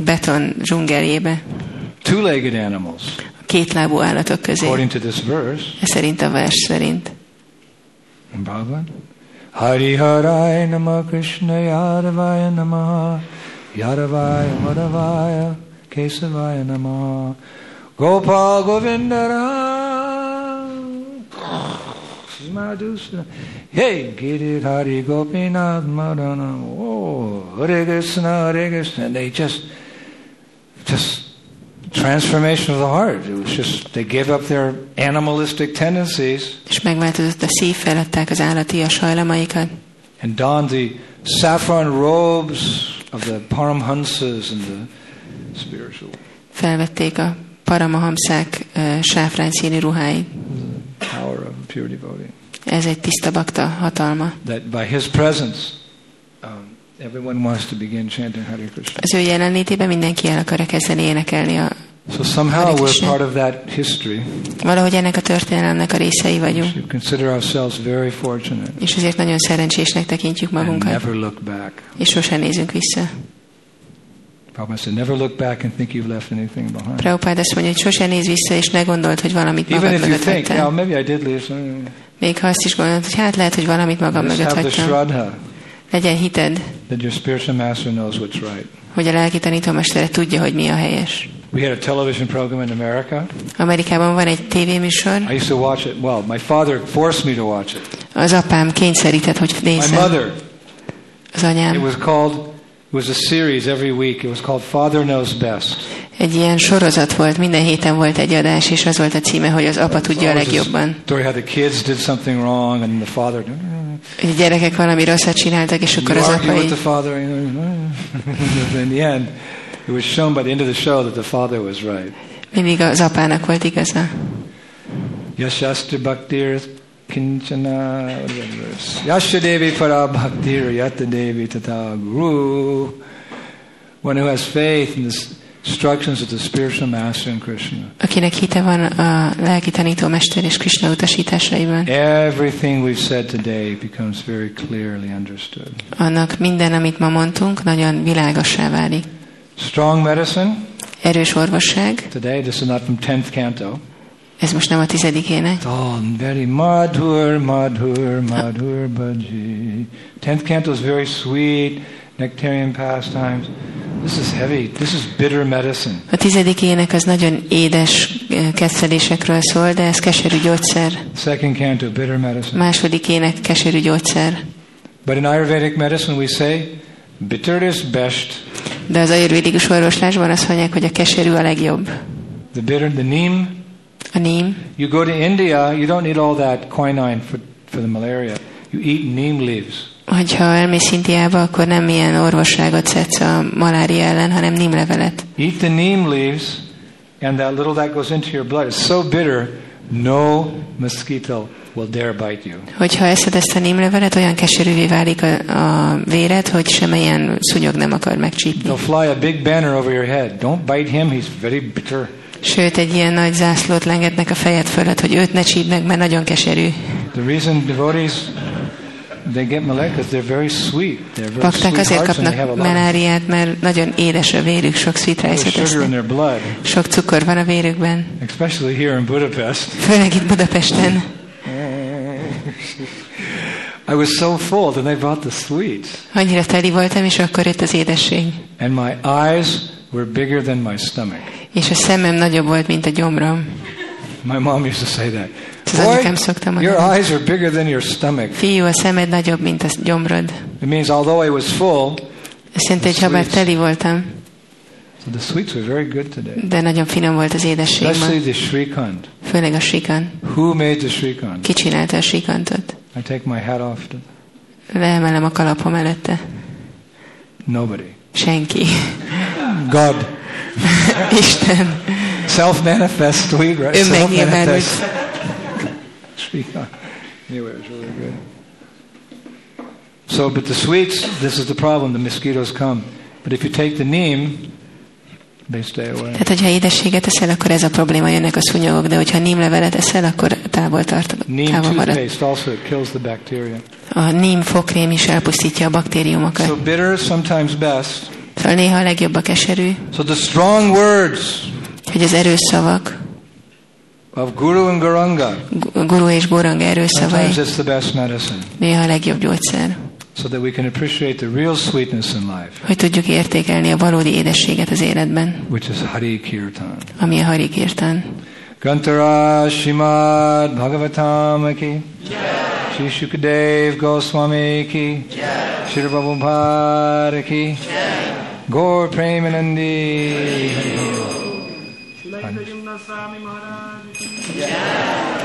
beton dzsungeljébe, two-legged animals, kétlábú állatok közé. according to this verse. Ez szerint a vers szerint. And Bhagavan. Hari Harai Nama Krishna Yadavaya Namaha Yadavaya Madhavaya Kesavaya Namaha Gopal Govindara Madhusana Hey Girit Hari Gopinath Madana Oh Hare Krishna Hare Krishna and they just just transformation of the heart it was just they gave up their animalistic tendencies És megváltozott a szív, feladták az állatias hajlamaikat, and donned the saffron robes of the Paramhansas and the spiritual felvették a paramahamszák ö, sáfrány színű ruháit. Pure devotee. Ez egy tiszta bakta hatalma. That by his presence, um, everyone wants to begin chanting Hare Krishna. Az ő jelenlétében mindenki el akar kezdeni énekelni. A, So somehow we're part of that history. valahogy ennek a történelemnek a részei We vagyunk. should consider ourselves very fortunate És ezért nagyon szerencsésnek tekintjük and magunkat. never look back. És sosem nézünk vissza. Prabhupád azt mondja, hogy sose nézz vissza, és ne gondold, hogy valamit Even magad you mögött think, hagytál. Még ha azt is gondolod, hogy hát lehet, hogy valamit magam mögött hagytam. Legyen hited, that your spiritual master knows what's right. hogy a lelki tanítómestere tudja, hogy mi a helyes. We had a television program in America. Amerikában van egy tévéműsor, I used to watch it. Well, my father forced me to watch it. az apám kényszerített, hogy My nézzem. mother. Az It anyám. was called. Was a series every week. It was called Father Knows Best. Egy ilyen sorozat volt, minden héten volt egy adás, és az volt a címe, hogy az apa tudja a this legjobban. Story how the kids did something wrong and the father. A gyerekek valami rosszat csináltak, és akkor az apa with the father. (laughs) In the end, it was shown by the end of the show that the father was right. mindig az apának volt igaza. Yashastra Bhaktir Kinchana what is that verse? Yasha Devi Para Bhaktir Yata Devi Tata Guru. One who has faith in the instructions of the spiritual master and Krishna. akinek hite van a lelki tanítómester és Krishna utasításaiban, Everything we've said today becomes very clearly understood. annak minden, amit ma mondtunk, nagyon világossá válik. Strong medicine. Erős orvosság, Today, this is not from 10th canto. Ez most nem a tizedik ének, very madhur, madhur, madhur bhaji. 10th canto is very sweet, nectarian pastimes. This is heavy. This is bitter medicine. A tizedik ének az nagyon édes eh, kettelésekről szól, de ez keserű gyógyszer. Second canto, bitter medicine. Második ének keserű gyógyszer. But in Ayurvedic medicine, we say, bitter is best. De az ajurvédikus orvoslásban azt mondják, hogy a keserű a legjobb. The bitter, the neem. A ním. You go to India, you don't need all that quinine for, for the malaria. You eat neem leaves. Hogyha elmész Indiába, akkor nem ilyen orvosságot szedsz a malária ellen, hanem nímlevelet. Eat the neem leaves, and that little that goes into your blood is so bitter, no mosquito will dare bite you. Hogyha eszed ezt a nímlevelet, olyan keserűvé válik a, a véred, hogy semmilyen szúnyog nem akar megcsípni. They'll fly a big banner over your head. Don't bite him, he's very bitter. Sőt, egy ilyen nagy zászlót lengetnek a fejed fölött, hogy őt ne csípd meg, mert nagyon keserű. The reason devotees they get because they're very sweet. They're very Bakták azért kapnak meláriát, mert nagyon édes a vérük, sok in esznek. Sok cukor van a vérükben, especially here in Budapest. főleg itt Budapesten. I was so full, and they brought the sweets, Annyira teli voltam, és akkor jött az édesség. and my eyes were bigger than my stomach. És a szemem nagyobb volt, mint a gyomrom. My mom used to say that. Anyukám szokta Your eyes are bigger than your stomach. Fiú, a szemed nagyobb, mint a gyomrod. It means although I was full, Azt jelenti, hogy ha bár teli voltam, so the sweets were very good today. de nagyon finom volt az édesség ma. Especially the Shrikant. Főleg a sikant. Who made the Shrikant? Ki csinálta a sikantot? I take my hat off to Leemelem a kalapom előtte. nobody. Senki. God. (laughs) Isten. Self-manifest sweet, right? Self-manifest. (laughs) Anyway, it was really good. So, but the sweets, this is the problem. The mosquitoes come. But if you take the neem, they stay away. Tehát, hogyha édességet eszel, akkor ez a probléma, jönnek a szúnyogok, de hogyha nímlevelet eszel, akkor távol, tart, Neem távol marad. also it kills the bacteria. A ním fokrém is elpusztítja a baktériumokat. So bitter sometimes best. Szóval néha a legjobb a keserű, So the strong words hogy az erős szavak, of Guru and Garanga, gu- guru és goranga erős szavai, it's the best medicine. néha a legjobb gyógyszer. So that we can appreciate the real sweetness in life, Hogy tudjuk értékelni a valódi édességet az életben, which is Hari Kirtan. ami a harikirtán. Gantara Shimad Bhagavatam ki, Shri Shukadev Goswami ki, Shri Prabhupada ki, Gaur Premanandi. Swami Maharaj.